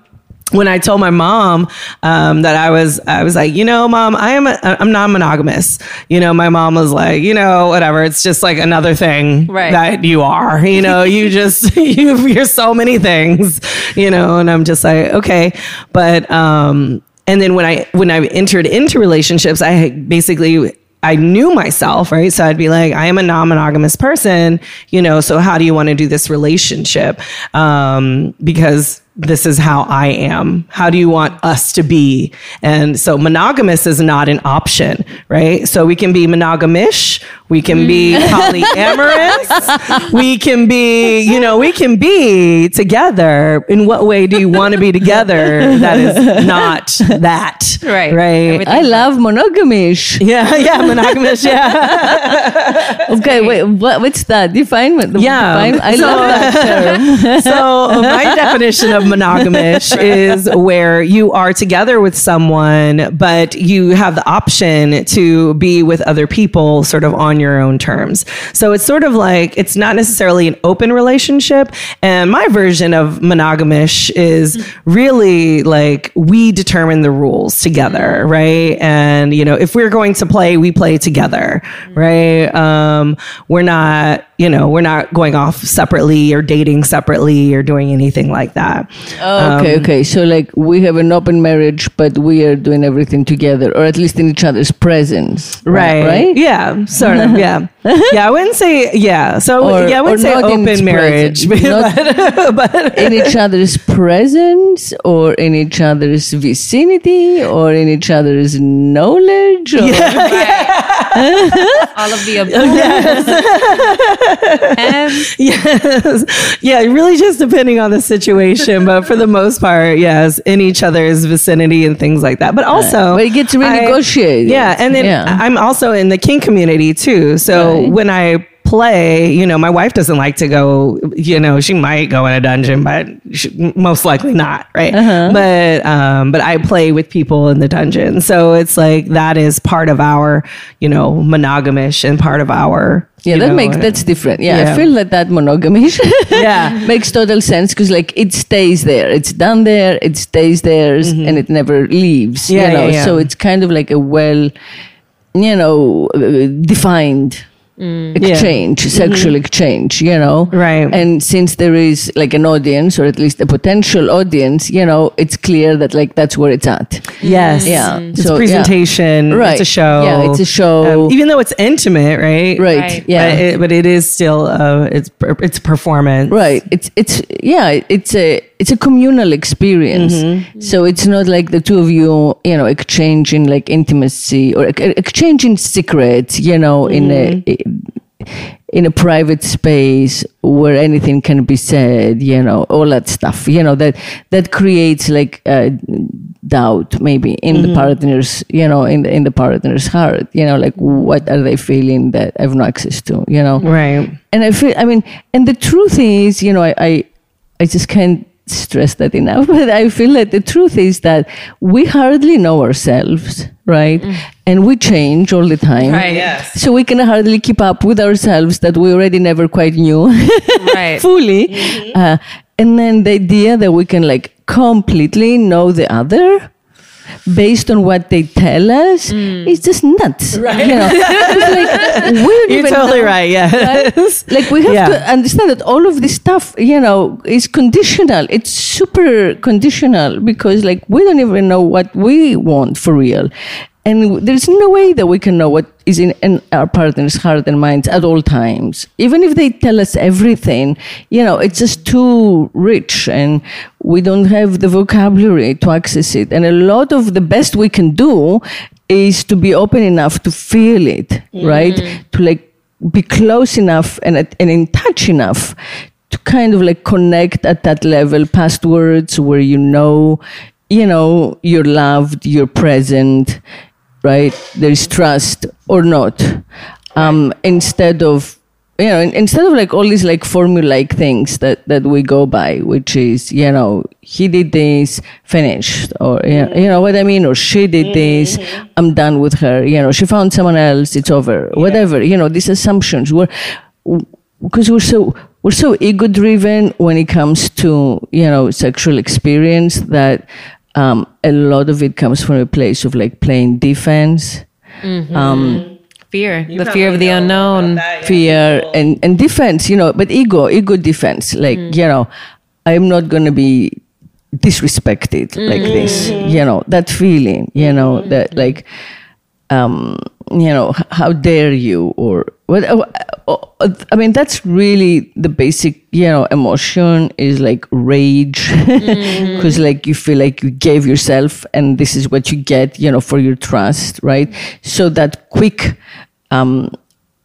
when I told my mom um, that I was, I was like, you know, mom, I am, a, I'm not monogamous. You know, my mom was like, you know, whatever. It's just like another thing Right. that you are. You know, you just you, you're so many things. You know, and I'm just like, okay, but um, and then when I when I entered into relationships, I basically I knew myself, right? So I'd be like, I am a non-monogamous person, you know. So how do you want to do this relationship? Um, because this is how I am. How do you want us to be? And so monogamous is not an option, right? So we can be monogamish, we can be polyamorous, we can be, you know, we can be together. In what way do you want to be together? That is not that, Right. Right. Everything- I love monogamish. Yeah, yeah, monogamous. Yeah, Okay, wait, what, what's that? Define it. Yeah. Define, I So- love that term. so my definition of monogamish is where you are together with someone, but you have the option to be with other people sort of on your own terms. So it's sort of like it's not necessarily an open relationship. And my version of monogamish is really like we determine the rules together, right? And you know, if we're going to play, we play together, right? Um, we're not, you know, we're not going off separately or dating separately or doing anything like that. Oh, okay, um, okay. So, like, we have an open marriage, but we are doing everything together, or at least in each other's presence. Right. Right? Yeah. Sort of. Yeah. yeah. I wouldn't say, yeah. So, Or- yeah, I wouldn't say not in its open marriage. presence. Not- but, in each other's presence, or in each other's vicinity, or in each other's knowledge. Or, all of the above. Um, and yes. Yeah. Really just depending on the situation. but for the most part, yes, in each other's vicinity and things like that. But also, But it gets I- renegotiated. yeah. And then Yeah. I'm also in the kink community too. So Right. When I play, you know, my wife doesn't like to go, you know, she might go in a dungeon, but she, most likely not. Right. Uh-huh. But, um, but I play with people in the dungeon. So it's like that is part of our, you know, monogamish and part of our, Yeah, that know, makes that's different. Yeah, Yeah. I feel that that monogamy Yeah. makes total sense because like it stays there, it's done there, it stays there, and it never leaves. Mm-hmm. Yeah, you know, yeah, yeah. so it's kind of like a well, you know, uh, defined. Exchange, sexual exchange, you know, Mm. Right. And since there is like an audience, or at least a potential audience, you know, it's clear that like that's where it's at. Yes. Yeah. It's So, a yeah. presentation. Right. It's a show. Yeah, it's a show. Um, even though it's intimate, right? Right. Right. Yeah. But it, but it is still uh, it's it's performance. right it's it's yeah it's a it's a communal experience so it's not like the two of you you know exchanging like intimacy or exchanging secrets you know in a in a private space where anything can be said you know all that stuff you know that that creates like uh, doubt maybe in the partner's you know in the in the partner's heart you know like what are they feeling that i have no access to you know Right. and I feel, I mean, and the truth is, you know, I, I, I just can't stress that enough, but I feel that the truth is that we hardly know ourselves, right? And we change all the time. Right. Yes. So we can hardly keep up with ourselves that we already never quite knew Right. fully. Uh, and then the idea that we can like completely know the other based on what they tell us mm. it's just nuts. Right. you know? like, you're totally know, right. Yeah. Like we have Yeah. to understand that all of this stuff, you know, is conditional. It's super conditional because like we don't even know what we want for real. And there's no way that we can know what is in, in our partner's heart and minds at all times. Even if they tell us everything, you know, it's just too rich and we don't have the vocabulary to access it. And a lot of the best we can do is to be open enough to feel it, mm-hmm. right? To like be close enough and, and in touch enough to kind of like connect at that level past words where you know you know you're loved you're present right? There is trust or not. Um, instead of you know instead of like all these like formulaic things that that we go by which is you know he did this finished or you know, you know what i mean? Or she did this i'm done with her you know she found someone else it's over. Whatever you know these assumptions were because we're so we're so ego driven when it comes to you know sexual experience that um, a lot of it comes from a place of like playing defense. Um, Fear, the fear of the unknown. fear and, and defense you know but ego ego defense. Like you know i'm not going to be disrespected like this you know that feeling you know that like um you know how dare you or what uh, uh, i mean that's really the basic you know emotion is like rage. Because like you feel like you gave yourself and this is what you get you know for your trust right? So that quick um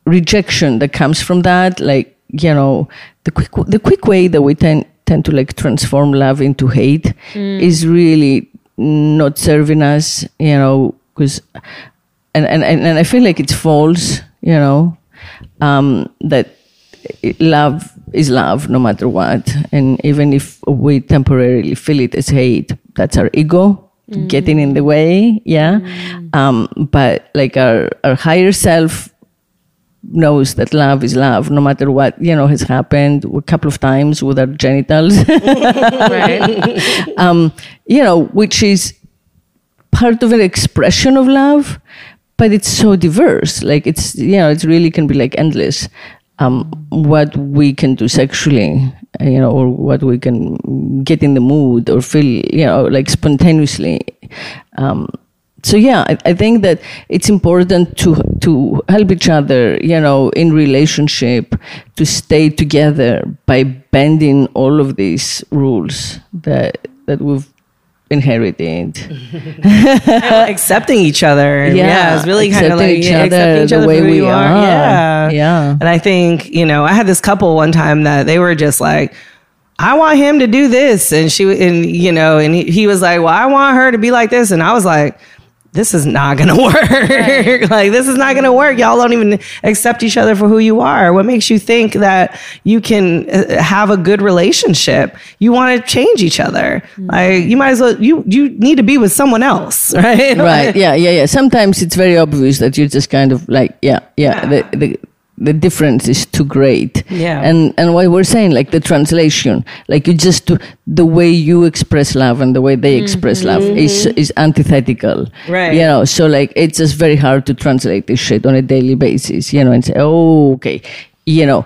rejection that comes from that like you know the quick the quick way that we tend tend to like transform love into hate is really not serving us you know because and and and i feel like it's false you know um that love is love no matter what. And even if we temporarily feel it as hate that's our ego getting in the way yeah? Um but like our our higher self knows that love is love no matter what you know has happened a couple of times with our genitals. Right? um, you know, which is part of an expression of love, but it's so diverse. Like it's, you know, it really can be like endless. Um, what we can do sexually, you know, or what we can get in the mood or feel, you know, like spontaneously. Um, so yeah, I, I think that it's important to to help each other, you know, in relationship, to stay together by bending all of these rules that that we've inherited. accepting each other. Yeah, Yeah, it's really kind of like each yeah, other accepting each the other way who we are. are. Yeah, Yeah. And I think you know, I had this couple one time that they were just like. I want him to do this, and she, and you know, and he, he was like, "Well, I want her to be like this," and I was like, "This is not gonna work. like, this is not gonna work. Y'all don't even accept each other for who you are. What makes you think that you can uh, have a good relationship? You want to change each other. Like, you might as well. You you need to be with someone else, right? right. Yeah. Yeah. Yeah. Sometimes it's very obvious that you're just kind of like, yeah, yeah. The, the, the difference is too great. Yeah. And and what we're saying, like the translation, like you just do the way you express love and the way they express love mm-hmm. is mm-hmm. is antithetical. Right. You know, so like it's just very hard to translate this shit on a daily basis, you know, and say, Oh, okay. You know,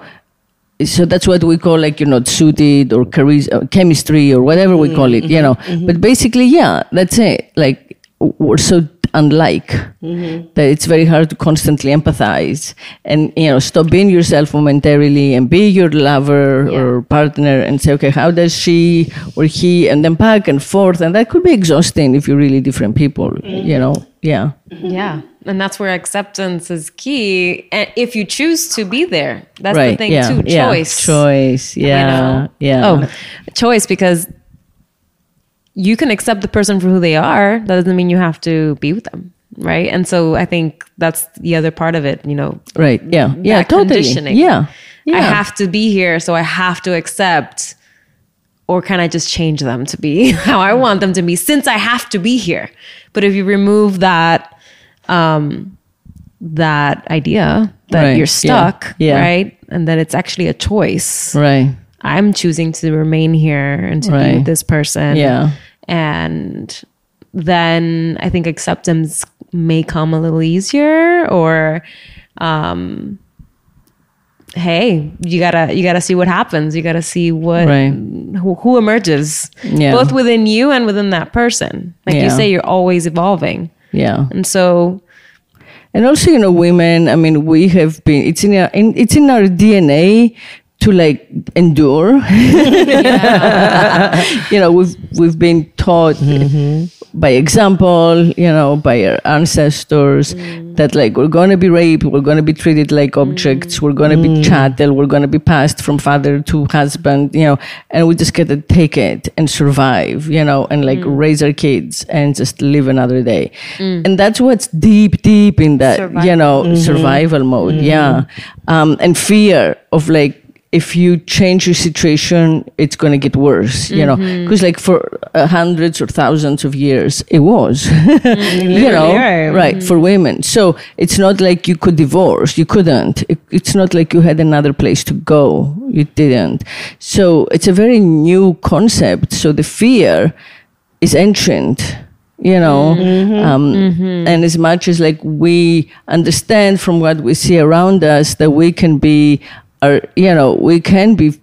so that's what we call like you're not suited or charis- uh, chemistry or whatever we call it you mm-hmm. know but basically yeah that's it like we're so unlike mm-hmm. that it's very hard to constantly empathize and you know stop being yourself momentarily and be your lover or partner and say okay how does she or he? And then back and forth. And that could be exhausting if you're really different people mm-hmm. you know? Yeah. Mm-hmm. Yeah. And that's where acceptance is key. And if you choose to be there, that's right. the thing yeah. too. yeah. Choice. choice. You yeah. know? yeah. Oh, choice because you can accept the person for who they are. That doesn't mean you have to be with them. Right. And so I think that's the other part of it, you know. right yeah yeah totally conditioning. yeah yeah I have to be here, so I have to accept. Or can I just change them to be how I want them to be since I have to be here? But if you remove that um that idea that Right, you're yeah, stuck, yeah. right? And that it's actually a choice. right I'm choosing to remain here and to be with this person. Yeah. And then I think acceptance may come a little easier or um hey you gotta you gotta see what happens you gotta see what Right. who, who emerges Yeah. both within you and within that person like you say you're always evolving Yeah. and so And also, you know, women. I mean, we have been. It's in our. In, it's in our DNA to like endure. you know, we've we've been taught mm-hmm. by example. You know, by our ancestors mm. that like we're going to be raped, we're going to be treated like objects, mm. we're going to be mm. chattel, we're going to be passed from father to husband. You know, and we just got to take it and survive. You know, and like raise our kids and just live another day. And that's what's deep, deep in that. Survival. You know, survival mode. Mm-hmm. Yeah, um, and fear of like if you change your situation, it's going to get worse, you know, because like for uh, hundreds or thousands of years, it was, you know, right. right, for women. So it's not like you could divorce. You couldn't. It, it's not like you had another place to go. You didn't. So it's a very new concept. So the fear is ancient you know um, and as much as like we understand from what we see around us that we can be or you know we can be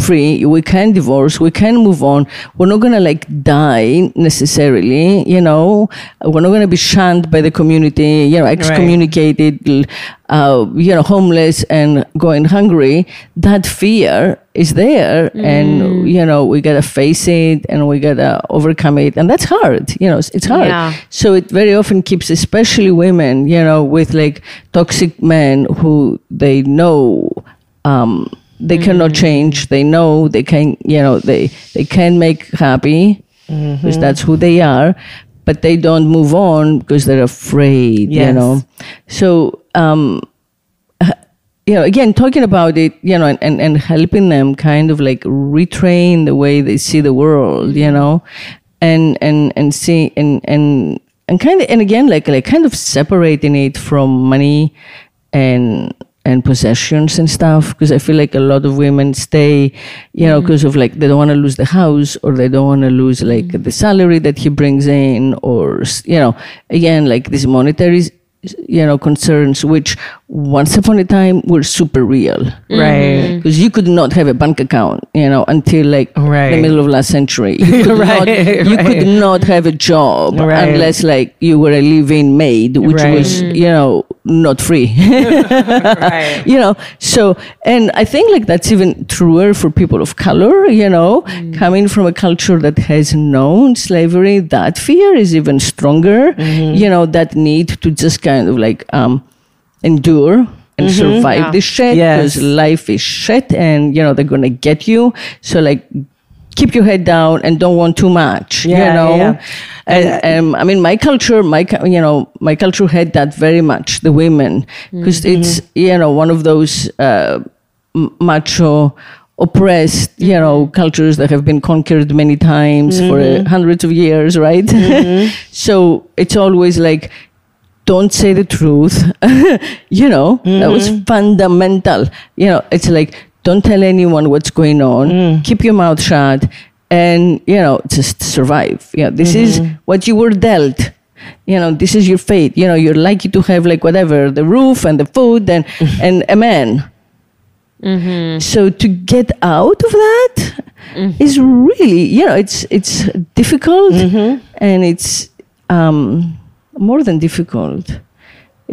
free we can divorce we can move on. We're not gonna like die necessarily you know? We're not gonna be shunned by the community you know excommunicated uh, you know homeless and going hungry. That fear is there and you know we gotta face it and we gotta overcome it. And that's hard you know it's, it's hard. Yeah. so it very often keeps especially women you know with like toxic men who they know um, they cannot change. They know they can you know they they can make happy because that's who they are but they don't move on because they're afraid you know? So um you know, again, talking about it, you know, and, and, and helping them kind of like retrain the way they see the world, you know, and, and, and see, and, and, and kind of, and again, like, like kind of separating it from money and, and possessions and stuff, because I feel like a lot of women stay, you know, mm. because of like, they don't want to lose the house or they don't want to lose like mm. the salary that he brings in or, you know, again, like these monetary you know concerns which once upon a time were super real mm-hmm. Right. because you could not have a bank account you know until like Right. the middle of last century you could, Right, not, you right. could not have a job Right. unless like you were a live-in maid which Right. was mm. you know not free right. you know so and i think like that's even truer for people of color you know mm. coming from a culture that has known slavery that fear is even stronger mm-hmm. you know that need to just kind of like um endure and mm-hmm. survive Yeah. this shit Yes. because life is shit and you know they're gonna get you so like keep your head down and don't want too much you know yeah. and um, I mean, my culture, my you know, my culture had that very much. The women, because Mm-hmm. it's you know one of those uh, macho, oppressed you know cultures that have been conquered many times for Mm-hmm. uh, hundreds of years, right? so it's always like. Don't say the truth. you know, that was Mm-hmm. fundamental. You know, it's like, don't tell anyone what's going on. Mm. Keep your mouth shut and you know just survive. Yeah, this is Mm-hmm. what you were dealt. You know this is your fate. You know you're lucky to have like whatever the roof and the food and and a man. So to get out of that is really you know it's it's difficult and it's um more than difficult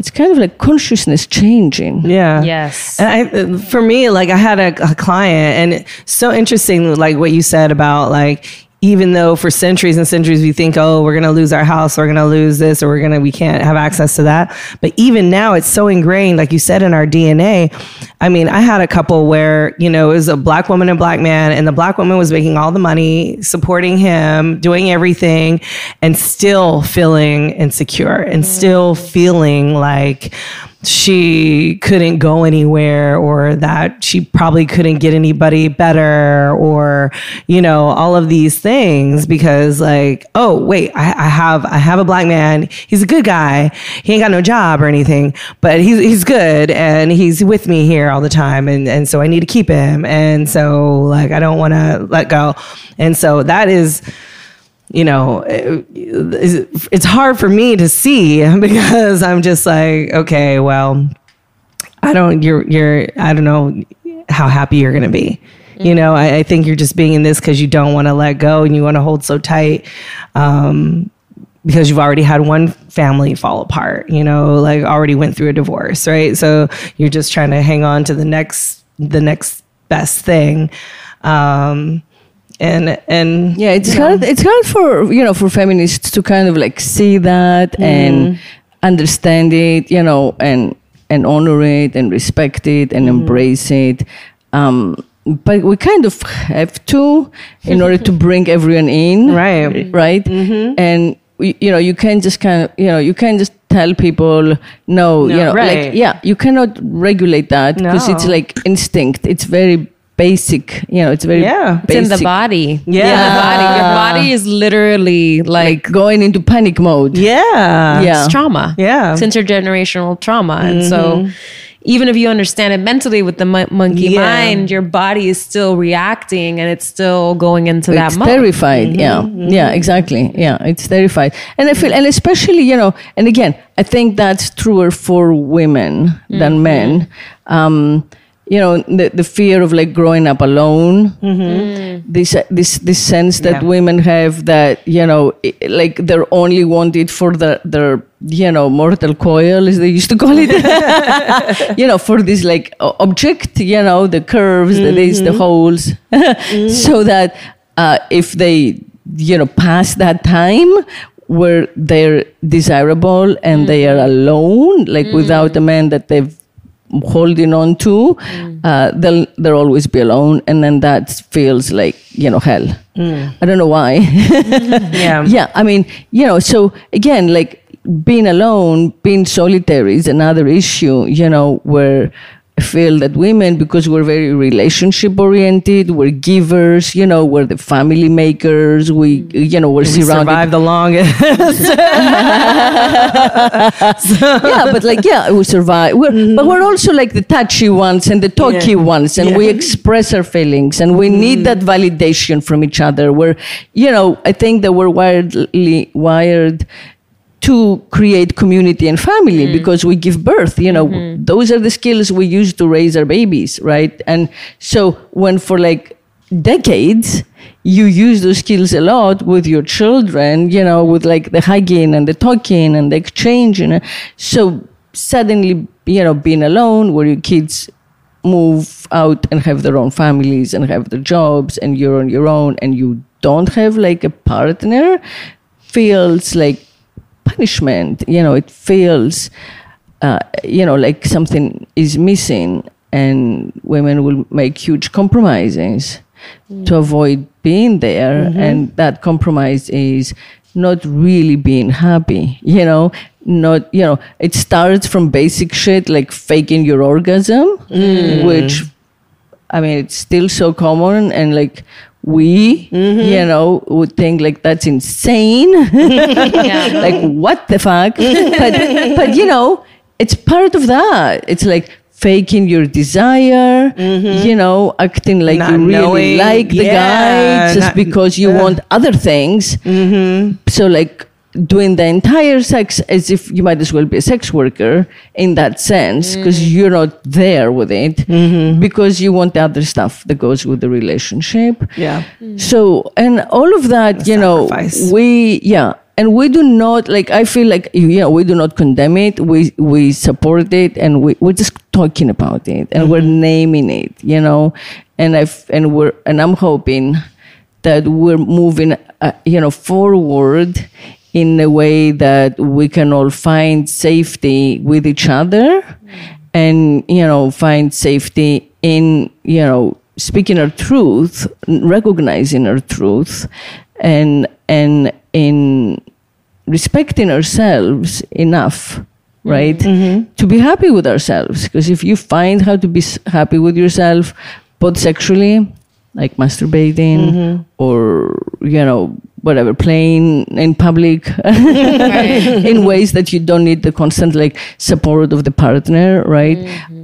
it's kind of like consciousness changing Yeah. Yes. And I, for me, like I had a, a client, and it's so interesting, like what you said about like even though for centuries and centuries we think, oh, we're gonna lose our house, we're gonna lose this, or we're gonna we can't have access to that. But even now, it's so ingrained, like you said, in our DNA. I mean, I had a couple where you know it was a black woman and black man, and the black woman was making all the money, supporting him, doing everything, and still feeling insecure and mm. still feeling like she couldn't go anywhere or that she probably couldn't get anybody better or you know all of these things because like oh wait I, I have i have a black man. He's a good guy. He ain't got no job or anything but he's he's good and he's with me here all the time and and so i need to keep him. And so like i don't want to let go. And so that is you know, it- it's hard for me to see because I'm just like, okay, well, I don't, you're, you're, I don't know how happy you're going to be. You know, I, I think you're just being in this because you don't want to let go and you want to hold so tight. Um, because you've already had one family fall apart, you know, like already went through a divorce, right? So you're just trying to hang on to the next, the next best thing. Um, and, and Yeah, it's hard. It's hard for you know for feminists to kind of like see that mm. and understand it, you know, and and honor it and respect it and mm. embrace it. Um, but we kind of have to in order to bring everyone in, Right. Right, mm-hmm. and you know you can't just kind of you know you can't just tell people no, you know right. like yeah you cannot regulate that because it's like instinct. It's very basic, you know. It's very Yeah. It's in the body. Yeah. In the body. Your body is literally like going into panic mode. yeah. Yeah. it's trauma. Yeah. It's intergenerational trauma. And so mm-hmm. even if you understand it mentally with the mon- monkey Yeah. mind, your body is still reacting and it's still going into that it's mode. terrified. Mm-hmm. Yeah, mm-hmm. yeah, exactly. Yeah, it's terrified, and I feel, and especially you know, and again, I think that's truer for women than men. Um, you know, the the fear of like growing up alone. Mm-hmm. Mm. This uh, this this sense that Yeah. women have that you know, i- like they're only wanted for the their you know mortal coil as they used to call it. you know, for this like object, you know, the curves, the this, the mm-hmm. holes, mm-hmm. so that uh, if they, you know, pass that time where they're desirable and they are alone, like without a man that they've holding on to, uh, they'll they'll always be alone, and then that feels like you know hell. I don't know why. Yeah. yeah, I mean, you know, so again, like being alone, being solitary is another issue, you know, where feel that women, because we're very relationship oriented, we're givers, you know, we're the family makers, we, you know, we're We surrounded. survived the longest. yeah, but like, yeah, we survive. We're, mm-hmm. But we're also like the touchy ones and the talky Yeah. ones, and we express our feelings, and we need mm. that validation from each other. We're, you know, I think that we're wiredly wired to create community and family mm. because we give birth you know mm-hmm. those are the skills we use to raise our babies right? And so when for like decades you use those skills a lot with your children you know with like the hugging and the talking and the exchange you know. So suddenly you know being alone where your kids move out and have their own families and have their jobs and you're on your own and you don't have like a partner feels like punishment you know it feels uh, you know like something is missing and women will make huge compromises mm. to avoid being there. Mm-hmm. And that compromise is not really being happy you know not you know it starts from basic shit like faking your orgasm mm. which I mean, it's still so common, and like we, you know, would think like that's insane. like what the fuck? but but you know, it's part of that. It's like faking your desire, you know, acting like Not you really knowing- like the yeah, guy just because you uh. want other things. So like doing the entire sex as if you might as well be a sex worker in that sense because mm. you're not there with it mm-hmm. because you want the other stuff that goes with the relationship. Yeah. Mm. so and all of that you know we yeah and we do not like i feel like yeah we do not condemn it. We we support it and we, we're just talking about it and we're mm-hmm. naming it you know? And i and we're and i'm hoping that we're moving uh, you know forward in a way that we can all find safety with each other and you know find safety in you know speaking our truth recognizing our truth and and in respecting ourselves enough right? Mm-hmm. Mm-hmm. To be happy with ourselves because if you find how to be happy with yourself both sexually like masturbating mm-hmm. or you know whatever playing in public in ways that you don't need the constant like support of the partner right?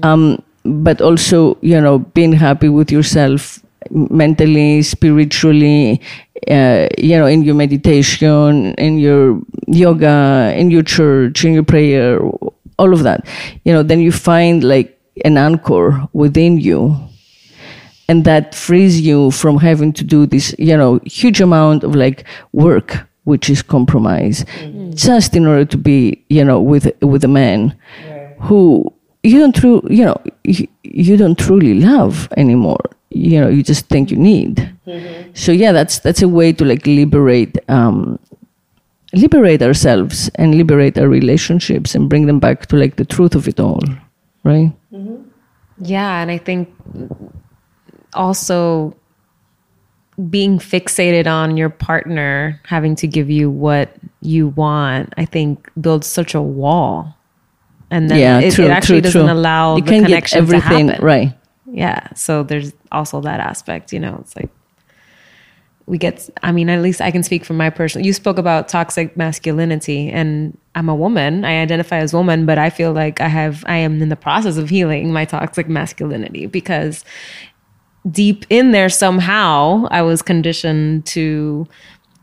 Um but also you know being happy with yourself mentally, spiritually, uh, you know, in your meditation, in your yoga, in your church, in your prayer, all of that, you know, then you find like an anchor within you. And that frees you from having to do this, you know, huge amount of like work, which is compromise, mm-hmm. just in order to be, you know, with with a man right. who you don't true, you know, you, you don't truly love anymore you know you just think you need mm-hmm. so yeah that's that's a way to like liberate um, liberate ourselves and liberate our relationships and bring them back to like the truth of it all right mm-hmm. yeah and i think also being fixated on your partner having to give you what you want i think builds such a wall and then yeah, it, true, it actually true, doesn't true. allow you the connection everything to happen. right yeah so there's also that aspect you know it's like we get i mean at least i can speak from my personal you spoke about toxic masculinity and i'm a woman i identify as woman but i feel like i have i am in the process of healing my toxic masculinity because deep in there somehow i was conditioned to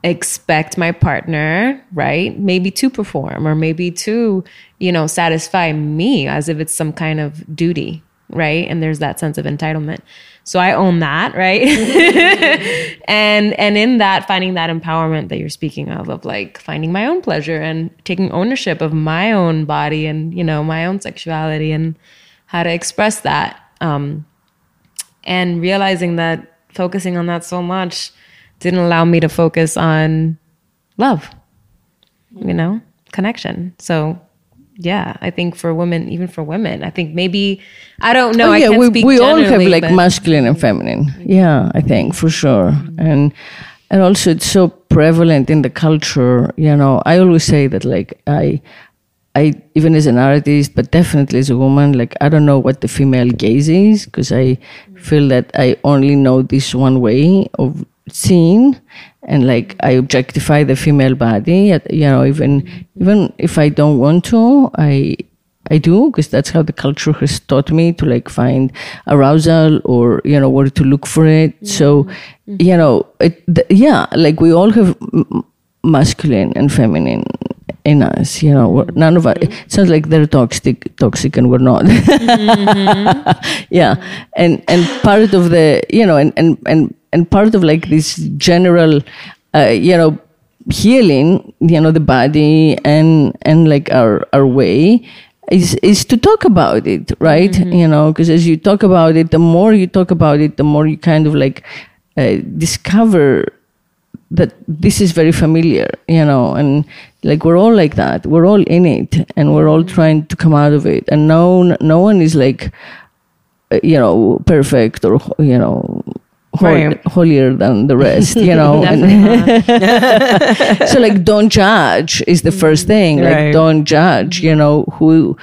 expect my partner right maybe to perform or maybe to you know satisfy me as if it's some kind of duty right? And there's that sense of entitlement. So i own that right? And and in that finding that empowerment that you're speaking of of like finding my own pleasure and taking ownership of my own body and you know my own sexuality and how to express that um and realizing that focusing on that so much didn't allow me to focus on love you know connection so yeah, I think for women, even for women, I think maybe I don't know. Oh, yeah, we we all have like masculine and feminine. Yeah, I think for sure, mm-hmm. and and also it's so prevalent in the culture. You know, I always say that like I. I even as an artist, but definitely as a woman, like I don't know what the female gaze is because I feel that I only know this one way of seeing, and like I objectify the female body. You know, even even if I don't want to, I I do because that's how the culture has taught me to like find arousal or you know where to look for it. Mm-hmm. So you know, it, the, yeah, like we all have masculine and feminine in us. You know, none of us. It sounds like they're toxic, toxic, and we're not. mm-hmm. yeah, and and part of the you know, and and and and part of like this general, uh, you know, healing, you know, the body and and like our our way is is to talk about it, right? Mm-hmm. You know, because as you talk about it, the more you talk about it, the more you kind of like uh, discover that this is very familiar, you know, and like we're all like that. We're all in it, and we're all trying to come out of it, and no no one is like uh, you know perfect or you know right. holier than the rest, you know. so like, don't judge is the first thing. Like, right. don't judge. You know who.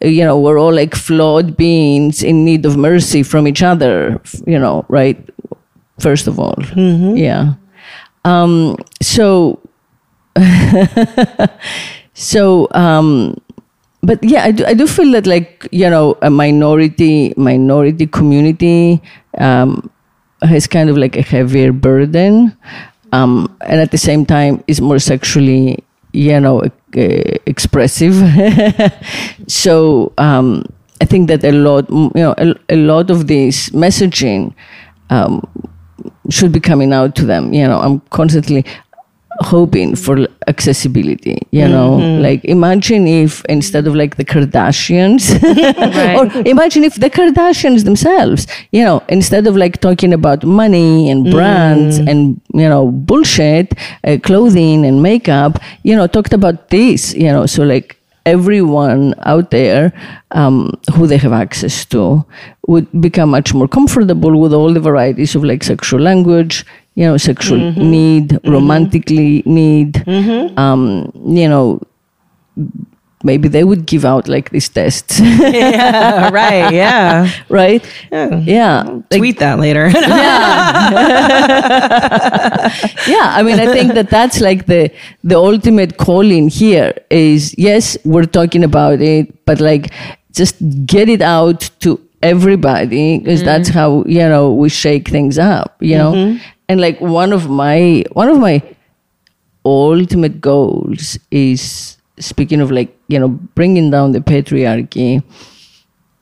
You know, we're all like flawed beings in need of mercy from each other. You know, right? First of all, mm-hmm. yeah. Um, so, so, um, but yeah, I do, I do feel that like you know a minority minority community um, has kind of like a heavier burden, um, and at the same time is more sexually, you know, expressive. so um, I think that a lot, you know, a, a lot of this messaging um, should be coming out to them. You know, I'm constantly hoping for accessibility you know mm-hmm. like imagine if instead of like the kardashians or imagine if the kardashians themselves you know instead of like talking about money and brands mm. and you know bullshit uh, clothing and makeup you know talked about this you know so like everyone out there um, who they have access to would become much more comfortable with all the varieties of like sexual language you know, sexual mm-hmm. need, mm-hmm. romantically need, mm-hmm. um, you know, maybe they would give out like these tests. yeah, right. Yeah. right. Yeah. yeah. Like, Tweet that later. yeah. yeah. I mean, I think that that's like the the ultimate calling here is yes, we're talking about it, but like just get it out to everybody because that's how you know we shake things up you know and like one of my one of my ultimate goals is speaking of like you know bringing down the patriarchy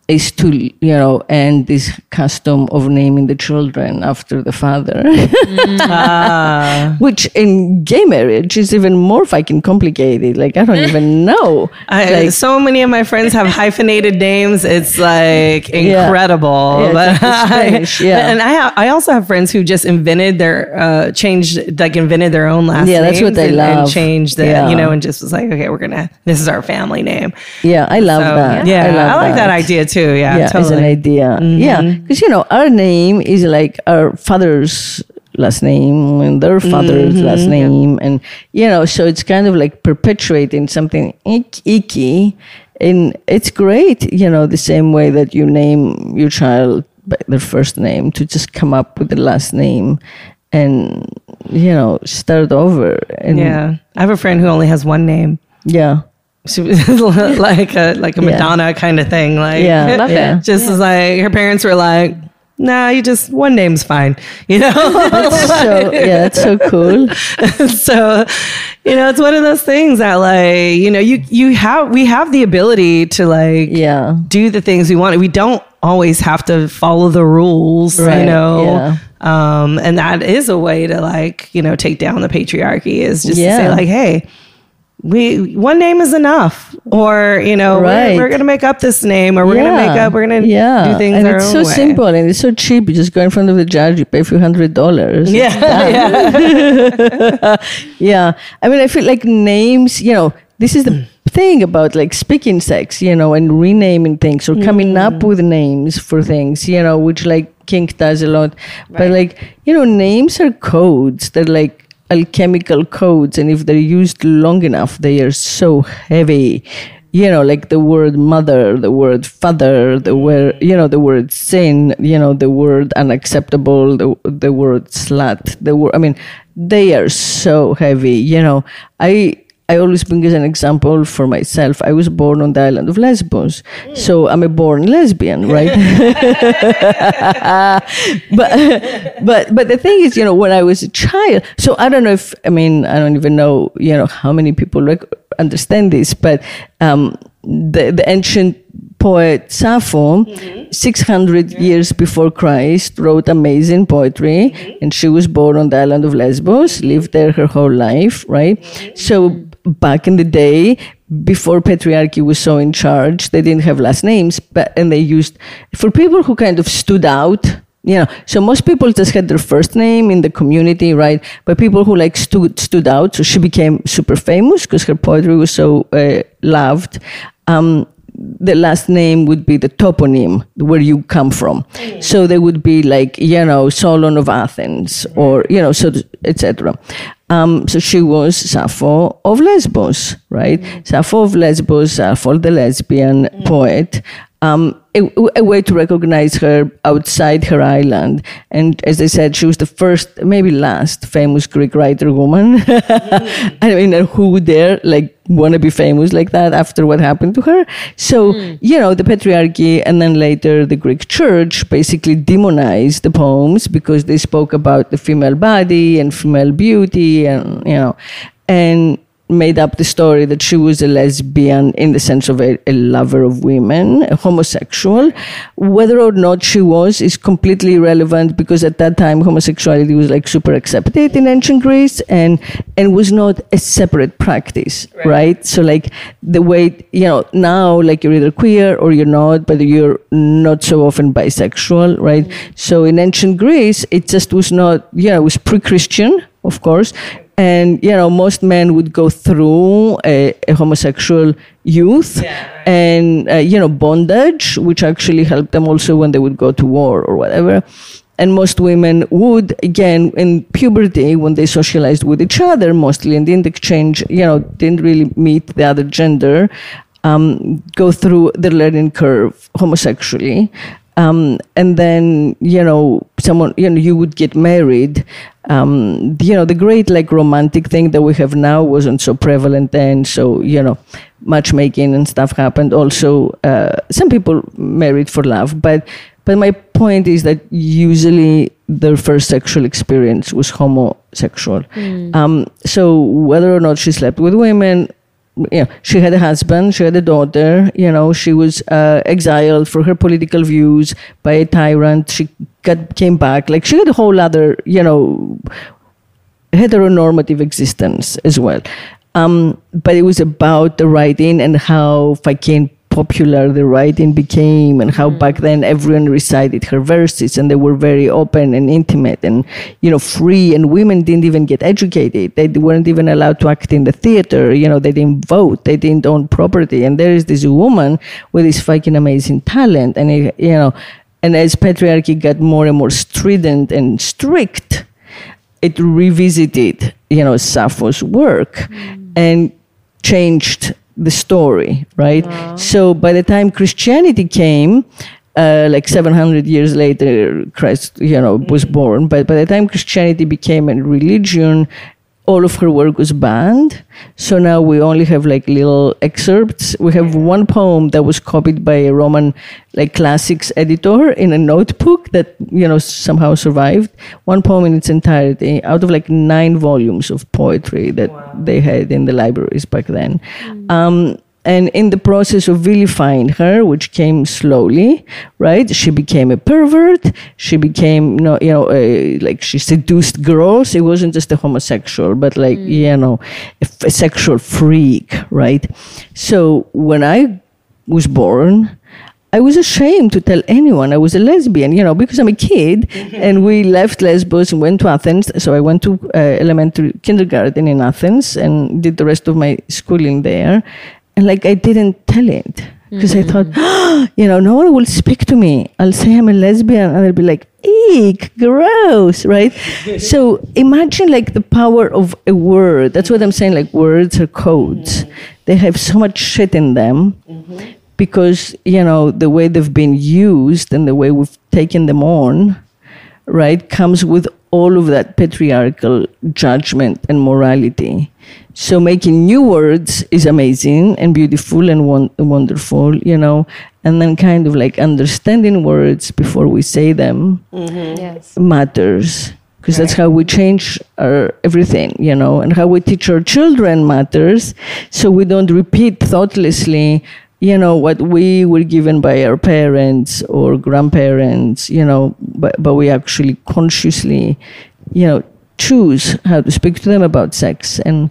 is to you know end this custom of naming the children after the father Ah. which in gay marriage is even more fucking complicated like i don't even know I, like, so many of my friends have hyphenated names. It's like incredible. Yeah, it's but the Spanish, yeah. and I have, I also have friends who just invented their uh, changed like invented their own last name, Yeah, that's what they and, and love. changed it. Yeah. You know, and just was like, okay, we're gonna this is our family name. yeah i love So, that Yeah, I, love like that. idea too. Yeah, yeah, totally. it's an idea. Mm-hmm. Yeah, because you know our name is like our father's last name and their father's mm-hmm. last name, and you know, so it's kind of like perpetuating something ick- icky, and it's great. You know, the same way that you name your child by their first name to just come up with the last name, and you know, start over. And Yeah, I have a friend who only has one name. yeah. She was like a like a Yeah. Madonna kind of thing. Like, Yeah, Love yeah. it. just as like her parents were like, "Nah, you just one name's fine," you know. So yeah, that's so cool. so, you know, it's one of those things that like you know you you have we have the ability to like Yeah. do the things we want. We don't always have to follow the rules, Right, you know. yeah. Um, and that is a way to like you know take down the patriarchy is just to say like, hey. We one name is enough, or you know, Right. we're, we're gonna make up this name, or we're gonna make up, we're gonna yeah. do things and it's so way. simple and it's so cheap. You just go in front of the judge, you pay a few hundred dollars. Yeah, yeah. yeah. I mean, I feel like names, you know, this is the thing about like speaking sex, you know, and renaming things or coming up mm. with names for things, you know, which like kink does a lot. But like, you know, names are codes. They're like alchemical codes. And if they're used long enough, they are so heavy. You know, like the word mother, the word father, the word, you know, the word sin, you know, the word unacceptable, the, the word slut, the word, I mean, they are so heavy. You know, I I always bring as an example for myself. I was born on the island of Lesbos, mm. so I'm a born lesbian, right? but but but the thing is, you know, when I was a child, so I don't know if I mean I don't even know, you know, how many people rec- understand this, but um, the the ancient poet Sappho, mm-hmm. 600 years before Christ, wrote amazing poetry, mm-hmm. and she was born on the island of Lesbos, lived there her whole life, right? Mm-hmm. So back in the day, before patriarchy was so in charge, they didn't have last names, but and they used for people who kind of stood out. You know, so most people just had their first name in the community, right? But people who like stood stood out, so she became super famous because her poetry was so uh, loved. Um, the last name would be the toponym where you come from. So they would be like, you know, Solon of Athens or, you know, so etc. Um, so she was Sappho of Lesbos, right? Sappho of Lesbos, Sappho the lesbian poet. Um, a, a way to recognize her outside her island. And as I said, she was the first, maybe last famous Greek writer woman. I mean, who would dare like want to be famous like that after what happened to her? So, hmm. you know, the patriarchy and then later the Greek church basically demonized the poems because they spoke about the female body and female beauty and, you know, and made up the story that she was a lesbian in the sense of a, a lover of women, a homosexual. Whether or not she was is completely irrelevant because at that time homosexuality was like super accepted in ancient Greece and and was not a separate practice, right? So like the way you know now like you're either queer or you're not, but you're not so often bisexual, right? Mm-hmm. So in ancient Greece, it just was not. Yeah, it was pre-Christian, of course and you know most men would go through a, a homosexual youth and uh, you know bondage which actually helped them also when they would go to war or whatever and most women would again in puberty when they socialized with each other mostly and didn't exchange you know didn't really meet the other gender um, go through the learning curve homosexually um, and then you know someone, you know, you would get married. Um, you know, the great like romantic thing that we have now wasn't so prevalent then. So, you know, matchmaking and stuff happened. Also, uh, some people married for love, but but my point is that usually their first sexual experience was homosexual. Mm. Um, so whether or not she slept with women, you know, she had a husband, she had a daughter, you know, she was uh, exiled for her political views by a tyrant. She got, came back. Like she had a whole other, you know, heteronormative existence as well. Um, but it was about the writing and how Faikine popular the writing became and how mm. back then everyone recited her verses and they were very open and intimate and you know free and women didn't even get educated they weren't even allowed to act in the theater you know they didn't vote they didn't own property and there is this woman with this fucking amazing talent and it, you know and as patriarchy got more and more strident and strict it revisited you know sappho's work mm. and changed the story, right? Wow. So by the time Christianity came, uh, like 700 years later, Christ, you know, was born. But by the time Christianity became a religion all of her work was banned. So now we only have like little excerpts. We have one poem that was copied by a Roman like classics editor in a notebook that, you know, somehow survived. One poem in its entirety out of like nine volumes of poetry that wow. they had in the libraries back then. Mm. Um, and in the process of vilifying her, which came slowly, right? She became a pervert. She became, you know, you know, a, like she seduced girls. It wasn't just a homosexual, but like, mm. you know, a, a sexual freak, right? So when I was born, I was ashamed to tell anyone I was a lesbian, you know, because I'm a kid and we left Lesbos and went to Athens. So I went to uh, elementary kindergarten in Athens and did the rest of my schooling there and like I didn't tell it because mm-hmm. I thought, oh, you know, no one will speak to me. I'll say I'm a lesbian, and they'll be like, "Eek, gross," right? so imagine like the power of a word. That's what I'm saying. Like words are codes. Mm-hmm. They have so much shit in them mm-hmm. because you know the way they've been used and the way we've taken them on, right, comes with all of that patriarchal judgment and morality. So making new words is amazing and beautiful and won- wonderful, you know, and then kind of like understanding words before we say them mm-hmm. yes. matters because right. that's how we change our everything, you know, and how we teach our children matters. So we don't repeat thoughtlessly, you know, what we were given by our parents or grandparents, you know, but, but we actually consciously, you know, choose how to speak to them about sex. And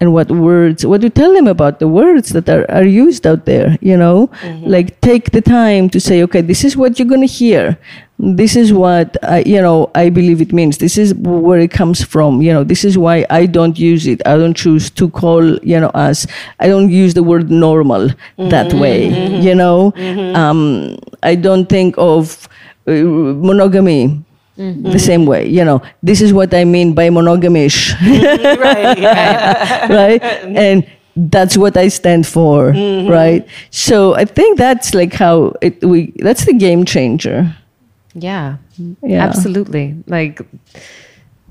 and what words what to tell them about the words that are, are used out there you know mm-hmm. like take the time to say okay this is what you're going to hear this is what I, you know i believe it means this is where it comes from you know this is why i don't use it i don't choose to call you know us i don't use the word normal mm-hmm. that way mm-hmm. you know mm-hmm. um, i don't think of uh, monogamy Mm-hmm. the same way. You know, this is what I mean by monogamish. right, right. right? And that's what I stand for, mm-hmm. right? So I think that's like how it we that's the game changer. Yeah. Yeah. Absolutely. Like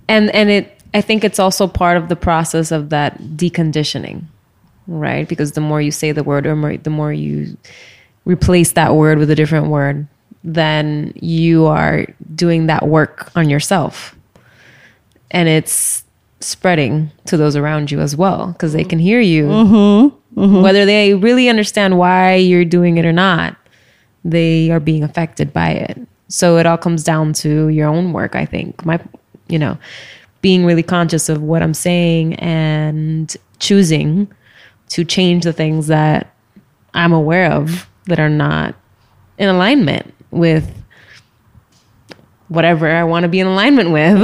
and and it I think it's also part of the process of that deconditioning, right? Because the more you say the word or more, the more you replace that word with a different word, then you are doing that work on yourself. And it's spreading to those around you as well because they can hear you. Mm-hmm. Mm-hmm. Whether they really understand why you're doing it or not, they are being affected by it. So it all comes down to your own work, I think. My, you know, being really conscious of what I'm saying and choosing to change the things that I'm aware of that are not in alignment with whatever I want to be in alignment with.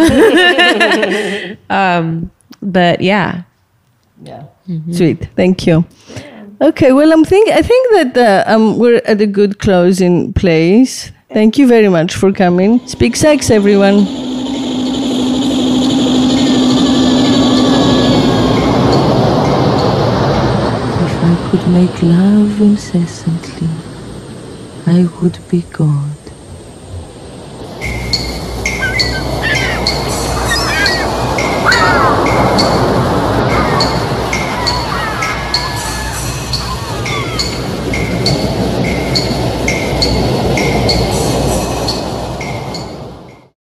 um, but yeah. Yeah. Mm-hmm. Sweet. Thank you. Okay. Well, I'm think I think that uh, um, we're at a good closing place. Thank you very much for coming. Speak sex, everyone. If I could make love incessantly I would be gone.